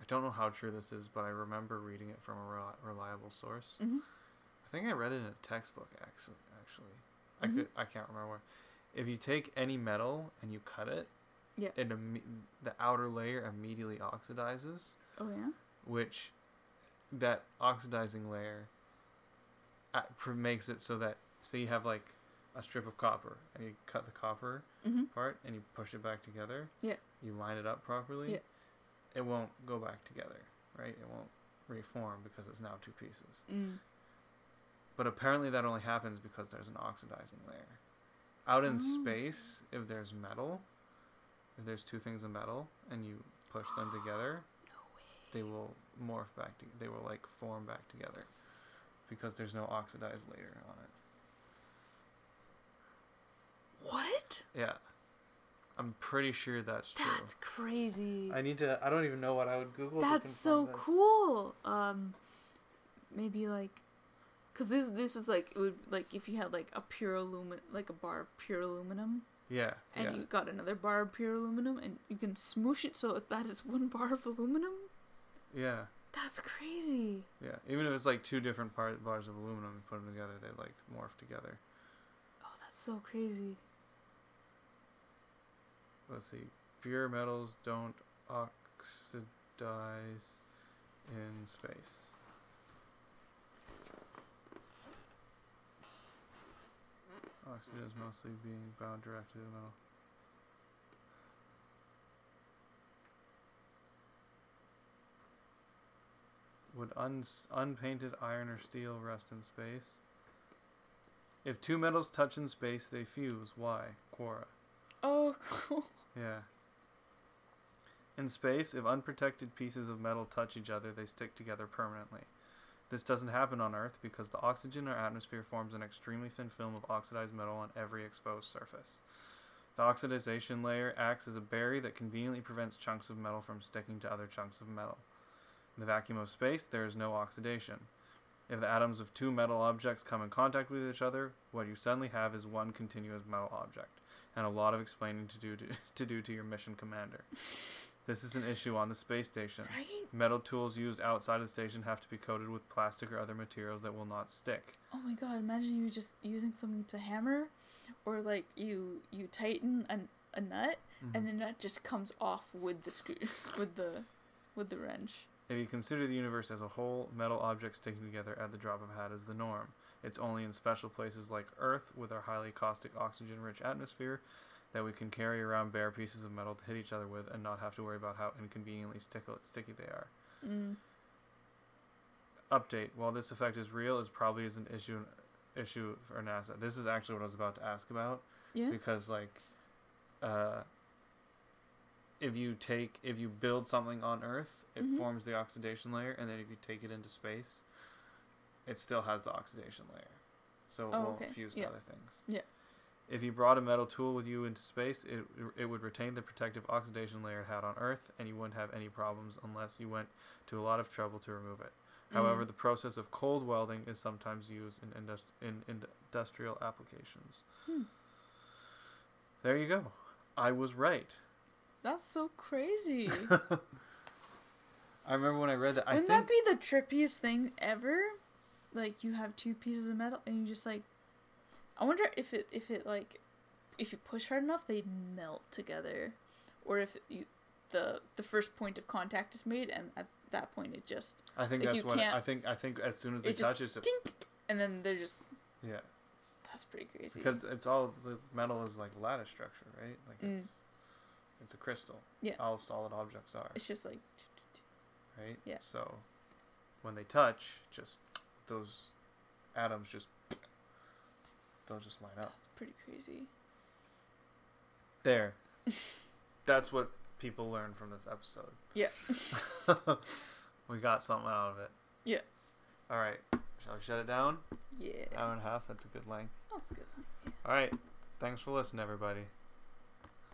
I don't know how true this is, but I remember reading it from a rel- reliable source. Mhm. I think I read it in a textbook actually. Actually, I Mhm. could I can't remember. Where. If you take any metal and you cut it, Yeah. it imme- the outer layer immediately oxidizes, Oh yeah. which that oxidizing layer uh, makes it so that say you have like a strip of copper and you cut the copper Mhm. part and you push it back together. Yeah. You line it up properly. Yeah. It won't go back together, right? It won't reform because it's now two pieces. Mm. But apparently that only happens because there's an oxidizing layer. Out in Oh. space, if there's metal, if there's two things of metal and you push them [GASPS] together, No way. they will morph back to they will like form back together because there's no oxidized layer on it. What? Yeah. I'm pretty sure that's true. That's crazy. I need to. I don't even know what I would Google. to That's so this. cool. Um, maybe like, cause this this is like it would like if you had like a pure aluminum like a bar of pure aluminum yeah, and yeah. you got another bar of pure aluminum and you can smoosh it so that that is one bar of aluminum. Yeah. That's crazy. Yeah. Even if it's like two different part, bars of aluminum and put them together, they like morph together. Oh, that's so crazy. Let's see. Pure metals don't oxidize in space. Oxygen is mostly being bound directly to metal. Would uns- unpainted iron or steel rest in space? If two metals touch in space, they fuse. Why? Quora. Cool. Yeah. In space, if unprotected pieces of metal touch each other, they stick together permanently. This doesn't happen on Earth because the oxygen in our atmosphere forms an extremely thin film of oxidized metal on every exposed surface. The oxidization layer acts as a barrier that conveniently prevents chunks of metal from sticking to other chunks of metal. In the vacuum of space, there is no oxidation. If the atoms of two metal objects come in contact with each other, what you suddenly have is one continuous metal object and a lot of explaining to do to, [LAUGHS] to do to your mission commander. This is an issue on the space station. Right? Metal tools used outside of the station have to be coated with plastic or other materials that will not stick. Oh my god, imagine you just using something to hammer or like you you tighten a, a nut Mm-hmm. and the nut just comes off with the screw [LAUGHS] with the with the wrench. If you consider the universe as a whole, metal objects sticking together at the drop of a hat is the norm. It's only in special places like Earth, with our highly caustic oxygen rich atmosphere, that we can carry around bare pieces of metal to hit each other with and not have to worry about how inconveniently stickle- sticky they are. Mm. Update: While this effect is real, is probably is an issue issue for NASA. This is actually what I was about to ask about Yeah. because like, uh, if you take if you build something on Earth, it Mhm. forms the oxidation layer, and then if you take it into space, it still has the oxidation layer, so it Oh, won't okay. fuse to Yeah. other things. Yeah. If you brought a metal tool with you into space, it it would retain the protective oxidation layer it had on Earth, and you wouldn't have any problems unless you went to a lot of trouble to remove it. However, Mm. the process of cold welding is sometimes used in, indus- in industrial applications. Hmm. There you go. I was right. That's so crazy. [LAUGHS] I remember when I read that. I Wouldn't think that be the trippiest thing ever? Like you have two pieces of metal and you just like I wonder if it if it like if you push hard enough they melt together or if you the the first point of contact is made and at that point it just I think like, that's when I think I think as soon as they it just touch it's tink and then they're just yeah that's pretty crazy. because it's all the metal is like lattice structure right like Mm. it's it's a crystal Yeah. all solid objects are it's just like right Yeah. so when they touch just those atoms just they'll just line up that's pretty crazy. There. [LAUGHS] That's what people learn from this episode. Yeah. [LAUGHS] we got something out of it. Yeah. All right. Shall we shut it down? Yeah. Hour and a half. That's a good length. That's good. All right. Thanks for listening, everybody.